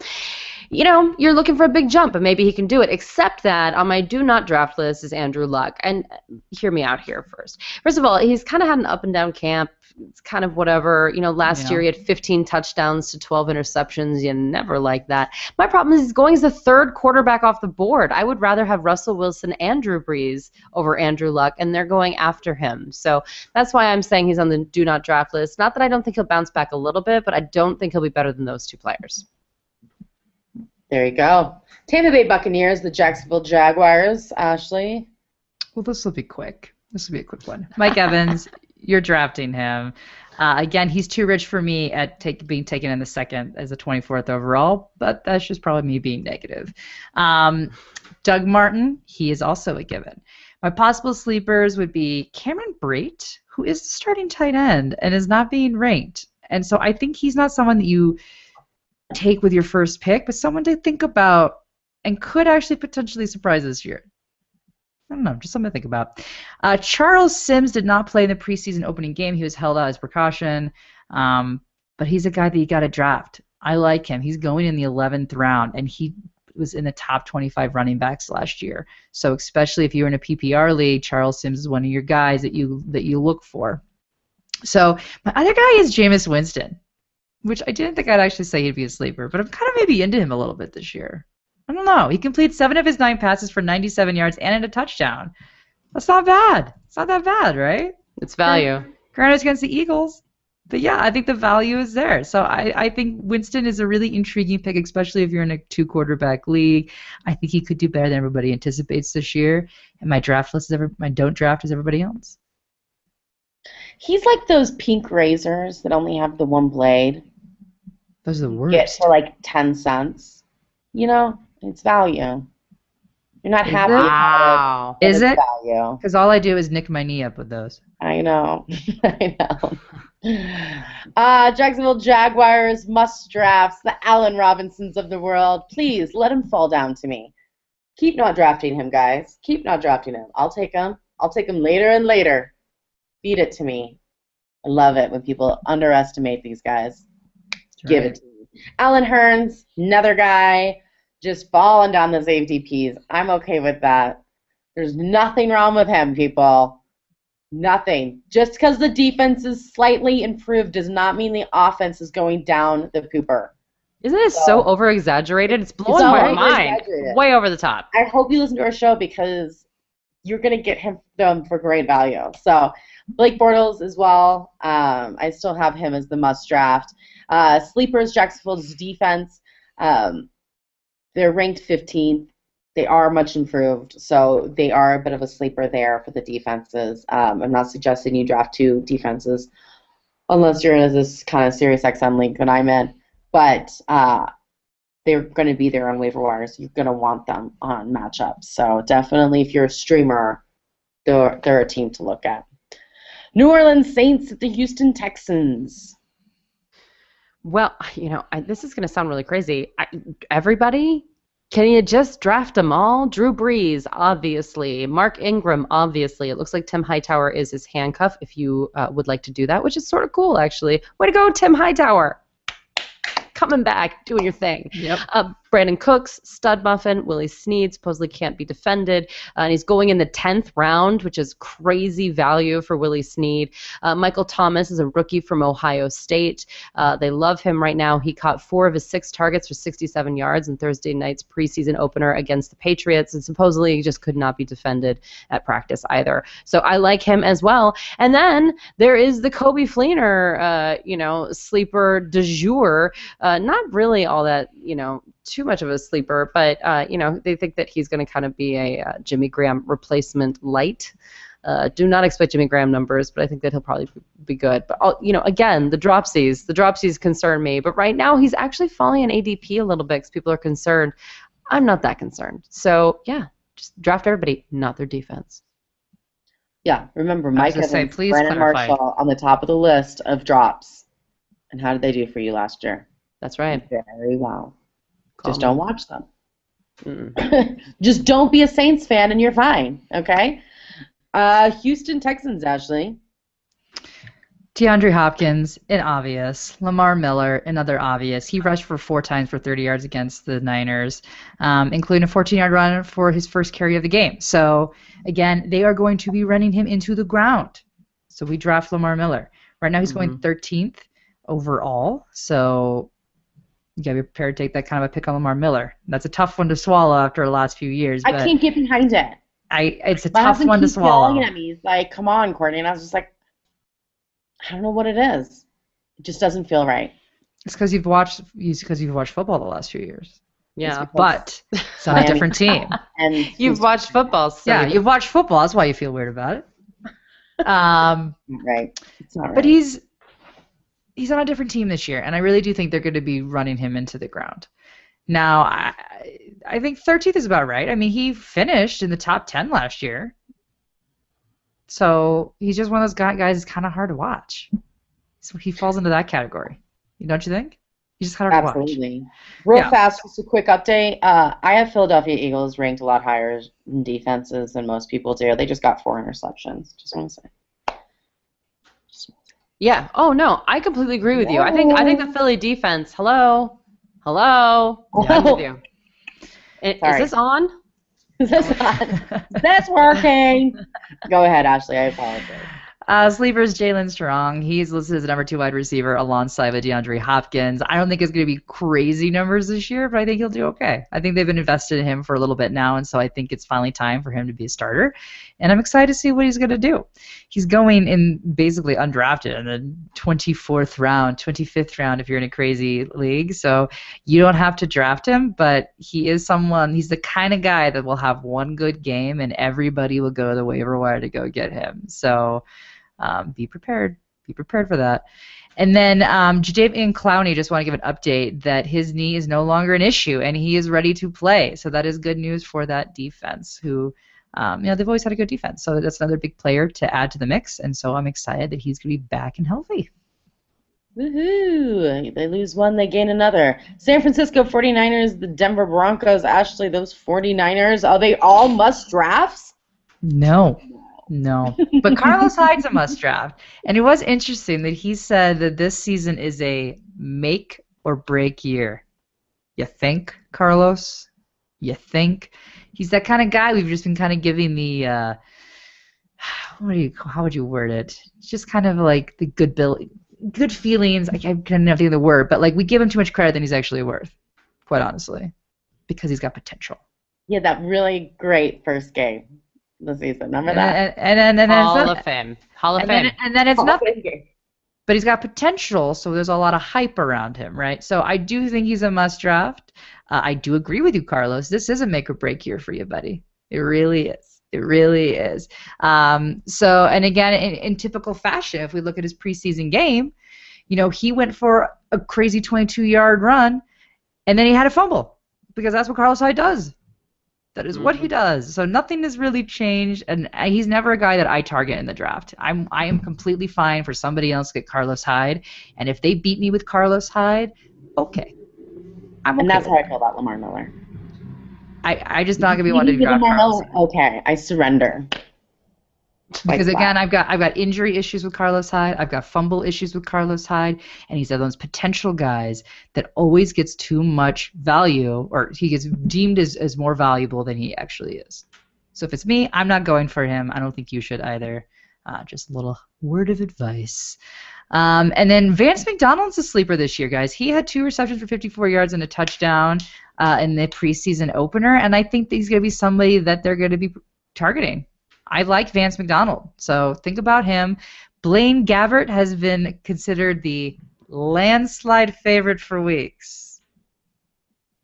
you know, you're looking for a big jump, and maybe he can do it. Except that on my do not draft list is Andrew Luck. And uh, hear me out here first. First of all, he's kind of had an up and down camp. It's kind of whatever. You know, last yeah. year he had 15 touchdowns to 12 interceptions. You never like that. My problem is he's going as the third quarterback off the board. I would rather have Russell Wilson and Drew Brees over Andrew Luck, and they're going after him. So that's why I'm saying he's on the do not draft list. Not that I don't think he'll bounce back a little bit, but I don't think he'll be better than those two players. There you go. Tampa Bay Buccaneers, the Jacksonville Jaguars. Ashley. Well, this will be quick. This will be a quick one. Mike Evans, [laughs] you're drafting him. Uh, again, he's too rich for me at take, being taken in the second as a 24th overall, but that's just probably me being negative. Um, Doug Martin, he is also a given. My possible sleepers would be Cameron Brate, who is starting tight end and is not being ranked. And so I think he's not someone that you take with your first pick, but someone to think about and could actually potentially surprise this year. I don't know, just something to think about. Uh, Charles Sims did not play in the preseason opening game. He was held out as precaution, um, but he's a guy that you got to draft. I like him. He's going in the 11th round, and he was in the top 25 running backs last year. So especially if you're in a PPR league, Charles Sims is one of your guys that you that you look for. So my other guy is Jameis Winston which I didn't think I'd actually say he'd be a sleeper, but I'm kind of maybe into him a little bit this year. I don't know. He completed seven of his nine passes for 97 yards and a touchdown. That's not bad. It's not that bad, right? It's value. Granted, against the Eagles. But yeah, I think the value is there. So I, I think Winston is a really intriguing pick, especially if you're in a two quarterback league. I think he could do better than everybody anticipates this year. And my draft list is every, my don't draft is everybody else. He's like those pink razors that only have the one blade. Those are the worst. Get for like ten cents. You know, it's value. You're not is happy. It? Wow. Is it? Value. Because all I do is nick my knee up with those. I know. [laughs] I know. Uh, Jacksonville Jaguars must drafts, the Allen Robinsons of the world. Please let him fall down to me. Keep not drafting him, guys. Keep not drafting him. I'll take him. I'll take him later and later. Feed it to me. I love it when people underestimate these guys. Give it to me. Allen Hurns, another guy, just falling down the ADPs. I'm okay with that. There's nothing wrong with him, people. Nothing. Just because the defense is slightly improved does not mean the offense is going down the pooper. Isn't it so, so over exaggerated? It's blowing my mind. Way over the top. I hope you listen to our show because you're going to get him them for great value. So Blake Bortles as well. Um, I still have him as the must draft. Uh, sleepers, Jacksonville's defense. Um, they're ranked 15th. They are much improved, so they are a bit of a sleeper there for the defenses. Um, I'm not suggesting you draft two defenses unless you're in this kind of serious XM league that I'm in, but uh, they're going to be there on waiver wires. You're going to want them on matchups. So definitely, if you're a streamer, they're, they're a team to look at. New Orleans Saints at the Houston Texans. Well, you know, I, this is going to sound really crazy. I, everybody, can you just draft them all? Drew Brees, obviously. Mark Ingram, obviously. It looks like Tim Hightower is his handcuff if you uh, would like to do that, which is sort of cool, actually. Way to go, Tim Hightower. Coming back, doing your thing. Yep. Uh, Brandin Cooks, stud muffin. Willie Snead supposedly can't be defended, uh, and he's going in the tenth round, which is crazy value for Willie Snead. Uh, Michael Thomas is a rookie from Ohio State. Uh, they love him right now. He caught four of his six targets for 67 yards in Thursday night's preseason opener against the Patriots, and supposedly he just could not be defended at practice either. So I like him as well. And then there is the Coby Fleener, uh, you know, sleeper de jour. Uh, not really all that, you know, too much of a sleeper, but uh, you know, they think that he's going to kind of be a uh, Jimmy Graham replacement light. Uh, do not expect Jimmy Graham numbers, but I think that he'll probably be good. But I'll, you know, again, the dropsies, the dropsies concern me. But right now, he's actually falling in ADP a little bit because people are concerned. I'm not that concerned. So yeah, just draft everybody, not their defense. Yeah, remember Mike gonna say, please Brandon clarify. Marshall on the top of the list of drops. And how did they do for you last year? That's right. Very well. Call Just don't watch them. [laughs] Just don't be a Saints fan and you're fine, okay? Uh, Houston Texans, Ashley. DeAndre Hopkins, an obvious. Lamar Miller, another obvious. He rushed for four times for 30 yards against the Niners, um, including a 14-yard run for his first carry of the game. So again, they are going to be running him into the ground. So we draft Lamar Miller. Right now he's going 13th overall. So you gotta be prepared to take that kind of a pick on Lamar Miller. That's a tough one to swallow after the last few years. I can't get behind it. I, it's a My tough one to swallow. yelling at me. He's like, "Come on, Courtney," and I was just like, "I don't know what it is. It just doesn't feel right." It's because you've watched. It's because you've watched football the last few years. Yeah. But it's on a different team. [laughs] And [laughs] You've watched football, so yeah, you've watched football. That's why you feel weird about it. [laughs] Um, right. It's not right. but he's he's on a different team this year, and I really do think they're going to be running him into the ground. Now, I I think 13th is about right. I mean, he finished in the top 10 last year, so he's just one of those guys. that's kind of hard to watch. So he falls into that category, don't you think? He's just kind of hard to watch. Absolutely. Real Yeah. fast, just a quick update. Uh, I have Philadelphia Eagles ranked a lot higher in defenses than most people do. They just got four interceptions. Just want to say. Yeah. Oh no, I completely agree with you. I think I think the Philly defense. Hello, hello. I'm with oh. you. I- Is Sorry. this on? Is this on? [laughs] Is this working? Go ahead, Ashley. I apologize. Uh, sleepers Jaelen Strong. He's listed as number two wide receiver alongside with DeAndre Hopkins. I don't think it's going to be crazy numbers this year, but I think he'll do okay. I think they've been invested in him for a little bit now, and so I think it's finally time for him to be a starter. And I'm excited to see what he's going to do. He's going in basically undrafted in the 24th round, 25th round if you're in a crazy league. So you don't have to draft him, but he is someone, he's the kind of guy that will have one good game and everybody will go to the waiver wire to go get him. So um, be prepared. Be prepared for that. And then um, Jadeveon Clowney, just want to give an update that his knee is no longer an issue and he is ready to play. So that is good news for that defense. Who, um, you know, they've always had a good defense. So that's another big player to add to the mix. And so I'm excited that he's going to be back and healthy. Woohoo! They lose one, they gain another. San Francisco 49ers, the Denver Broncos. Ashley, those 49ers, are they all must drafts? No. No. [laughs] But Carlos Hyde's a must draft. And it was interesting that he said that this season is a make or break year. You think, Carlos? You think? He's that kind of guy we've just been kind of giving the uh what do you how would you word it? It's just kind of like the good bill good feelings. I can't think of the word, but like we give him too much credit than he's actually worth, quite honestly. Because he's got potential. Yeah, that really great first game of the season. Remember And that? and, and, and, and, Hall of not- Fame. Hall of and Fame. then, and then it's nothing. but he's got potential, so there's a lot of hype around him, right? So I do think he's a must draft. Uh, I do agree with you, Carlos. This is a make or break year for you, buddy. It really is. It really is. Um, so, and again, in, in typical fashion, if we look at his preseason game, you know, he went for a crazy 22 yard run, and then he had a fumble because that's what Carlos Hyde does. That is what he does. So nothing has really changed, and uh, he's never a guy that I target in the draft. I'm I am completely fine for somebody else to get Carlos Hyde, and if they beat me with Carlos Hyde, okay, I'm okay. And that's how I feel about Lamar Miller. I I just not gonna be one to draft Lamar Carlos. Miller? Okay, I surrender. Because Like, again, I've got I've got injury issues with Carlos Hyde. I've got fumble issues with Carlos Hyde, and he's one of those potential guys that always gets too much value, or he gets deemed as, as more valuable than he actually is. So if it's me, I'm not going for him. I don't think you should either. Uh, just a little word of advice. Um, and then Vance McDonald's a sleeper this year, guys. He had two receptions for 54 yards and a touchdown uh, in the preseason opener, and I think that he's going to be somebody that they're going to be targeting. I like Vance McDonald, so think about him. Blaine Gabbert has been considered the landslide favorite for weeks.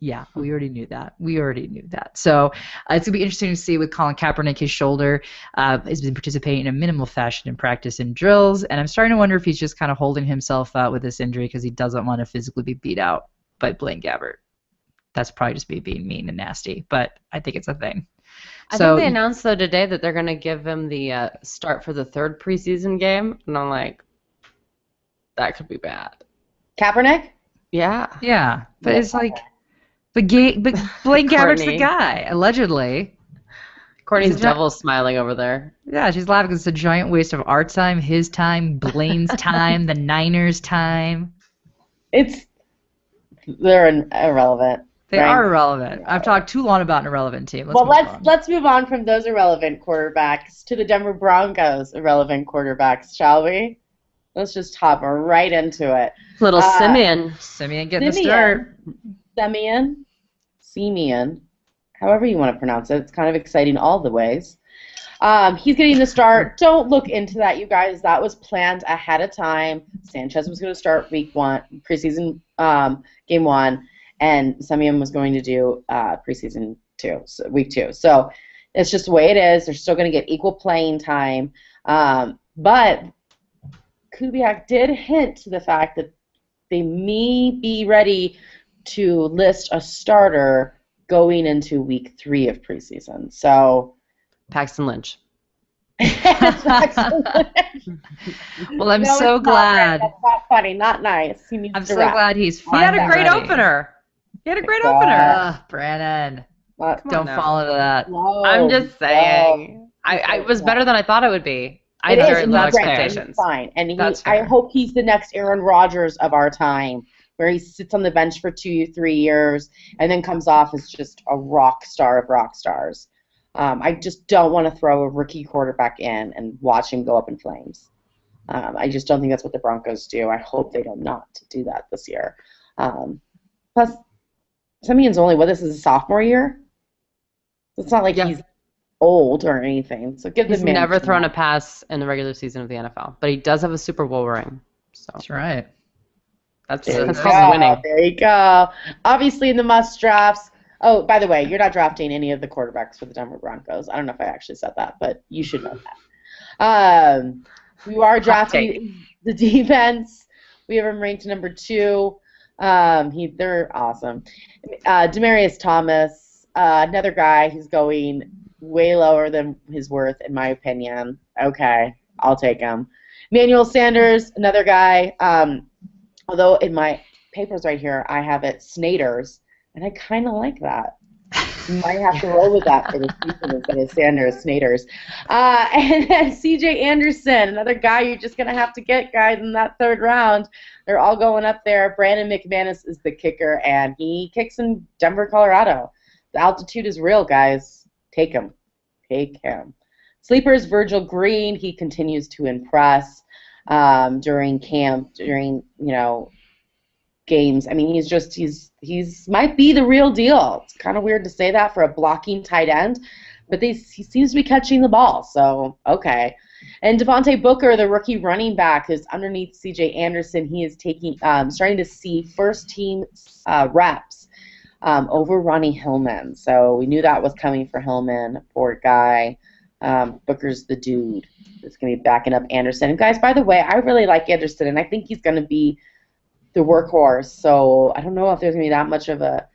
Yeah, we already knew that. We already knew that. So uh, it's gonna be interesting to see with Colin Kaepernick. His shoulder uh, has been participating in a minimal fashion in practice and drills, and I'm starting to wonder if he's just kind of holding himself out with this injury because he doesn't want to physically be beat out by Blaine Gabbert. That's probably just me being mean and nasty, but I think it's a thing. I So- think they announced though today that they're going to give him the uh, start for the third preseason game, and I'm like, that could be bad. Kaepernick? Yeah. Yeah, but it's like, but, Ga- but [laughs] Blaine Gabbert's the guy, allegedly. Courtney's He's not- devil smiling over there. Yeah, she's laughing. it's a giant waste of our time, his time, Blaine's [laughs] time, the Niners' time. It's they're in- irrelevant. They Right. are irrelevant. I've talked too long about an irrelevant team. Let's well, move let's on. let's move on from those irrelevant quarterbacks to the Denver Broncos irrelevant quarterbacks, shall we? Let's just hop right into it. Little Uh, Siemian. Siemian getting the start. Siemian, Siemian, however you want to pronounce it. It's kind of exciting all the ways. Um, he's getting the start. Don't look into that, you guys. That was planned ahead of time. Sanchez was going to start week one, preseason um, game one, and Siemian was going to do uh, preseason two, so week two. So it's just the way it is. They're still going to get equal playing time. Um, but Kubiak did hint to the fact that they may be ready to list a starter going into week three of preseason. So Paxton Lynch. [laughs] [laughs] Well, I'm No, so glad. right. That's not funny. Not nice. He needs I'm so glad he's He had a great ready. opener. He had a great opener. Ugh, Brandon, Not- don't now. fall into that. no, I'm just no. saying. I, I it was better than I thought it would be. I It had is, very low he's great, and he's expectations. Fine, and he, I hope he's the next Aaron Rodgers of our time, where he sits on the bench for two, three years, and then comes off as just a rock star of rock stars. Um, I just don't want to throw a rookie quarterback in and watch him go up in flames. Um, I just don't think that's what the Broncos do. I hope they don't not do that this year. Um, plus, Siemian's only with this is a sophomore year. It's not like Yeah. he's old or anything. So give He's the man never some thrown a pass in the regular season of the NFL, but he does have a Super Bowl ring. So That's right. that's, There that's called winning. There you go. Obviously, in the must drafts. Oh, by the way, you're not drafting any of the quarterbacks for the Denver Broncos. I don't know if I actually said that, but you should know that. Um, you are drafting the [laughs] defense. We have him ranked number two. Um, he, they're awesome. Uh, Demaryius Thomas, uh, another guy who's going way lower than his worth, in my opinion. Okay, I'll take him. Manuel Sanders, another guy. Um, although in my papers right here, I have it Snaders, and I kind of like that. Might have to roll with that for the season instead of Sanders, Snaders. Uh, [laughs] and then C.J. Anderson, another guy you're just gonna have to get, guys, in that third round. They're all going up there. Brandon McManus is the kicker, and he kicks in Denver, Colorado. The altitude is real, guys. Take him. Take him. Sleepers, Virgil Green. He continues to impress um, during camp, during you know games. I mean, he's just he's he's might be the real deal. It's kind of weird to say that for a blocking tight end, but they, he seems to be catching the ball. So okay. And Devontae Booker, the rookie running back, is underneath C.J. Anderson. He is taking um, starting to see first team uh, reps um, over Ronnie Hillman. So we knew that was coming for Hillman. Poor guy. Um, Booker's the dude that's going to be backing up Anderson. And guys, by the way, I really like Anderson, and I think he's going to be the workhorse. So I don't know if there's going to be that much of a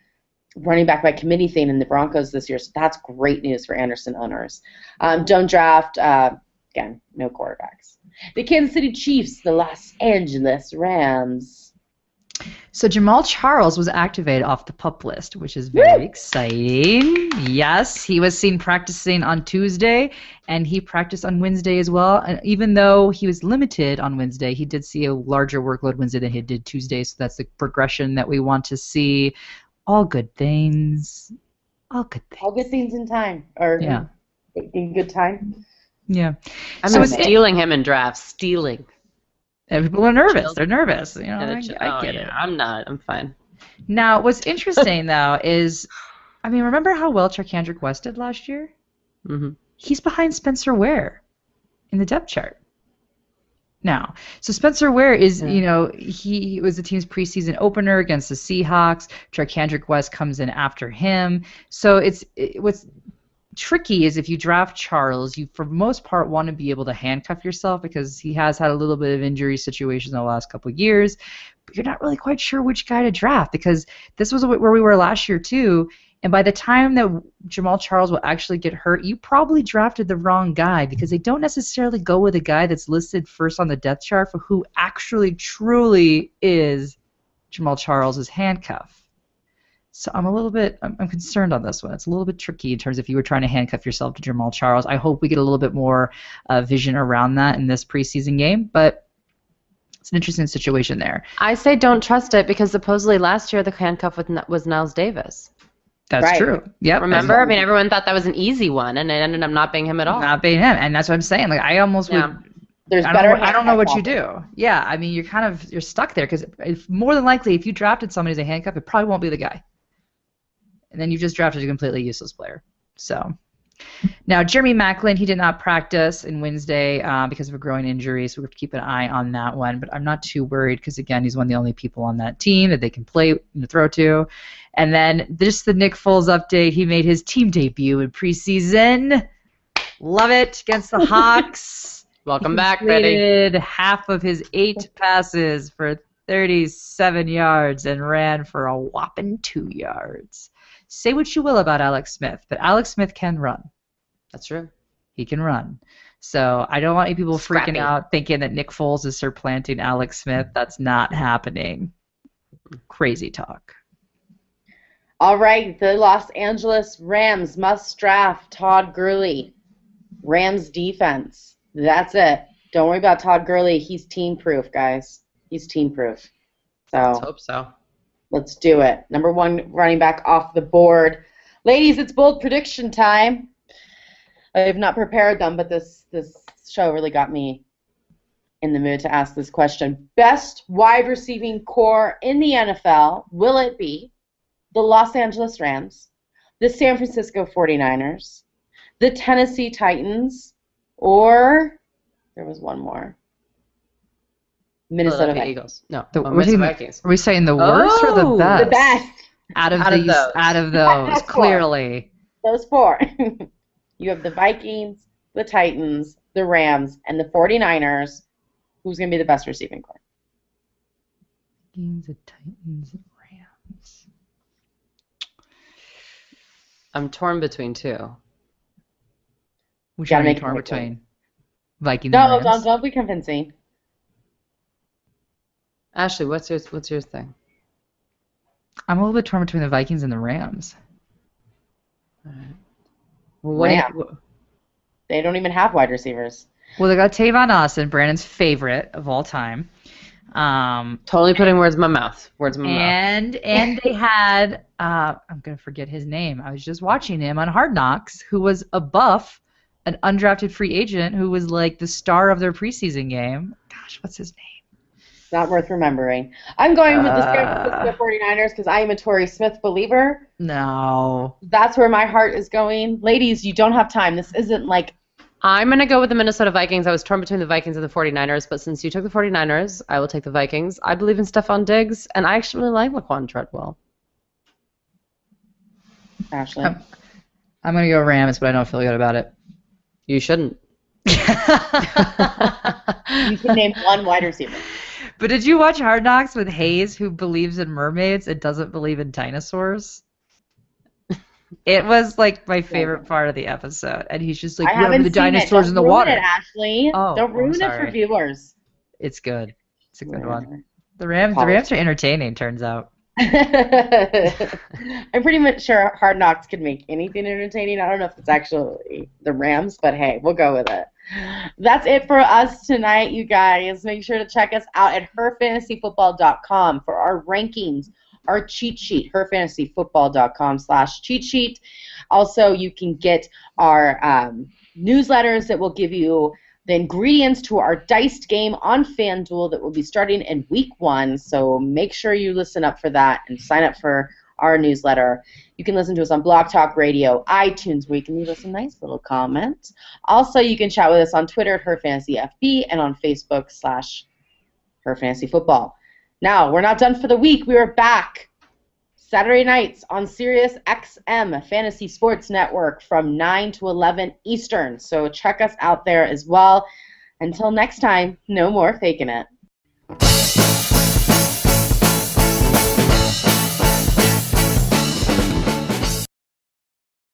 running back by committee thing in the Broncos this year. So that's great news for Anderson owners. Um, don't draft, uh, again, no quarterbacks. The Kansas City Chiefs, the Los Angeles Rams. So Jamaal Charles was activated off the pup list, which is very exciting. Yes, he was seen practicing on Tuesday, and he practiced on Wednesday as well. And even though he was limited on Wednesday, he did see a larger workload Wednesday than he did Tuesday. So that's the progression that we want to see. All good things. All good things. All good things in time, or Yeah. in good time. Yeah. I'm So so it's- stealing him in drafts. Stealing. And people are nervous. They're nervous. You know, I, I oh, get it. I'm not. I'm fine. Now, what's [laughs] interesting though is, I mean, remember how well Charcandrick West did last year? hmm he's behind Spencer Ware in the depth chart. Now, so Spencer Ware is, Yeah. you know, he was the team's preseason opener against the Seahawks. Charcandrick West comes in after him. So it's it, what's tricky is if you draft Charles, you for most part want to be able to handcuff yourself because he has had a little bit of injury situations in the last couple of years. But you're not really quite sure which guy to draft because this was where we were last year too. And by the time that Jamaal Charles will actually get hurt, you probably drafted the wrong guy because they don't necessarily go with a guy that's listed first on the depth chart for who actually truly is Jamaal Charles's handcuff. So I'm a little bit I'm, I'm concerned on this one. It's a little bit tricky in terms of if you were trying to handcuff yourself to Jamaal Charles. I hope we get a little bit more uh, vision around that in this preseason game, but it's an interesting situation there. I say don't trust it because supposedly last year the handcuff was, was Knile Davis. That's Right. true. Yep. Remember? I mean, everyone thought that was an easy one, and it ended up not being him at all. not being him, and that's what I'm saying. Like I almost Yeah. would There's I better. don't, know, I don't know what you do. Yeah, I mean, you're kind of you're stuck there because more than likely, if you drafted somebody as a handcuff, it probably won't be the guy, and then you just drafted a completely useless player. So now Jeremy Maclin, he did not practice in Wednesday uh, because of a growing injury, so we have to keep an eye on that one. But I'm not too worried because again, he's one of the only people on that team that they can play know, throw to. And then just the Nick Foles update. He made his team debut in preseason. Love it against the Hawks. [laughs] Welcome back, Betty. half of his eight [laughs] passes for 37 yards and ran for a whopping two yards. Say what you will about Alex Smith, but Alex Smith can run. That's true. He can run. So I don't want you people freaking out thinking that Nick Foles is supplanting Alex Smith. That's not happening. Crazy talk. All right, the Los Angeles Rams must draft Todd Gurley. Rams defense. That's it. Don't worry about Todd Gurley. He's team proof, guys. He's team proof. Let's So hope so. Let's do it. Number one running back off the board. Ladies, it's bold prediction time. I have not prepared them, but this this show really got me in the mood to ask this question. Best wide receiving core in the NFL, will it be the Los Angeles Rams, the San Francisco 49ers, the Tennessee Titans, or there was one more. Minnesota Philadelphia Vikings. Eagles. No, The- oh, we're Minnesota taking- Vikings. Are we saying the worst or the Oh, best? The best. Out of Out of those. out of [laughs] those, clearly. Those four. [laughs] you have the Vikings, the Titans, the Rams, and the 49ers. Who's going to be the best receiving core? Vikings, the Titans, and Rams. I'm torn between two. Which Gotta one are you make it torn between? Vikings No, and Rams. don't, don't be convincing. Ashley, what's your what's your thing? I'm a little bit torn between the Vikings and the Rams. Well, what do you- They don't even have wide receivers. Well, they got Tavon Austin, Brandon's favorite of all time. Um, totally putting words in my mouth. Words in my mouth. and and they [laughs] had uh, I'm gonna forget his name. I was just watching him on Hard Knocks, who was a buff, an undrafted free agent who was like the star of their preseason game. Gosh, what's his name? It's not worth remembering. I'm going with the San. Francisco 49ers because I am a Torrey Smith believer. No. That's where my heart is going. Ladies, you don't have time. This isn't like I'm going to go with the Minnesota Vikings. I was torn between the Vikings and the 49ers, but since you took the 49ers, I will take the Vikings. I believe in Stefon Diggs, and I actually really like Laquon Treadwell. Ashley. Um, I'm gonna go Rams, but I don't feel good about it. You shouldn't. [laughs] You can name one wide receiver. But did you watch Hard Knocks with Hayes, who believes in mermaids and doesn't believe in dinosaurs? [laughs] It was like my favorite part of the episode, and he's just like, I "Yeah, haven't the dinosaurs in the ruin water." It, Ashley. Oh, don't ruin it for viewers. It's good. It's a good one. The Rams, the Rams are entertaining. Turns out. [laughs] I'm pretty much sure Hard Knocks could make anything entertaining. I don't know if it's actually the Rams, but hey, we'll go with it. That's it for us tonight, you guys. Make sure to check us out at herfantasyfootball.com for our rankings, our cheat sheet, herfantasyfootball.com slash cheat sheet. Also, you can get our um, newsletters that will give you the ingredients to our diced game on FanDuel that will be starting in week one. So make sure you listen up for that and sign up for our newsletter. You can listen to us on Blog Talk Radio, iTunes, where you can leave us a nice little comment. Also, you can chat with us on Twitter at HerFantasyFB and on Facebook slash HerFantasyFootball. Now, we're not done for the week. We are back Saturday nights on Sirius XM Fantasy Sports Network from 9 to 11 Eastern. So check us out there as well. Until next time, no more faking it.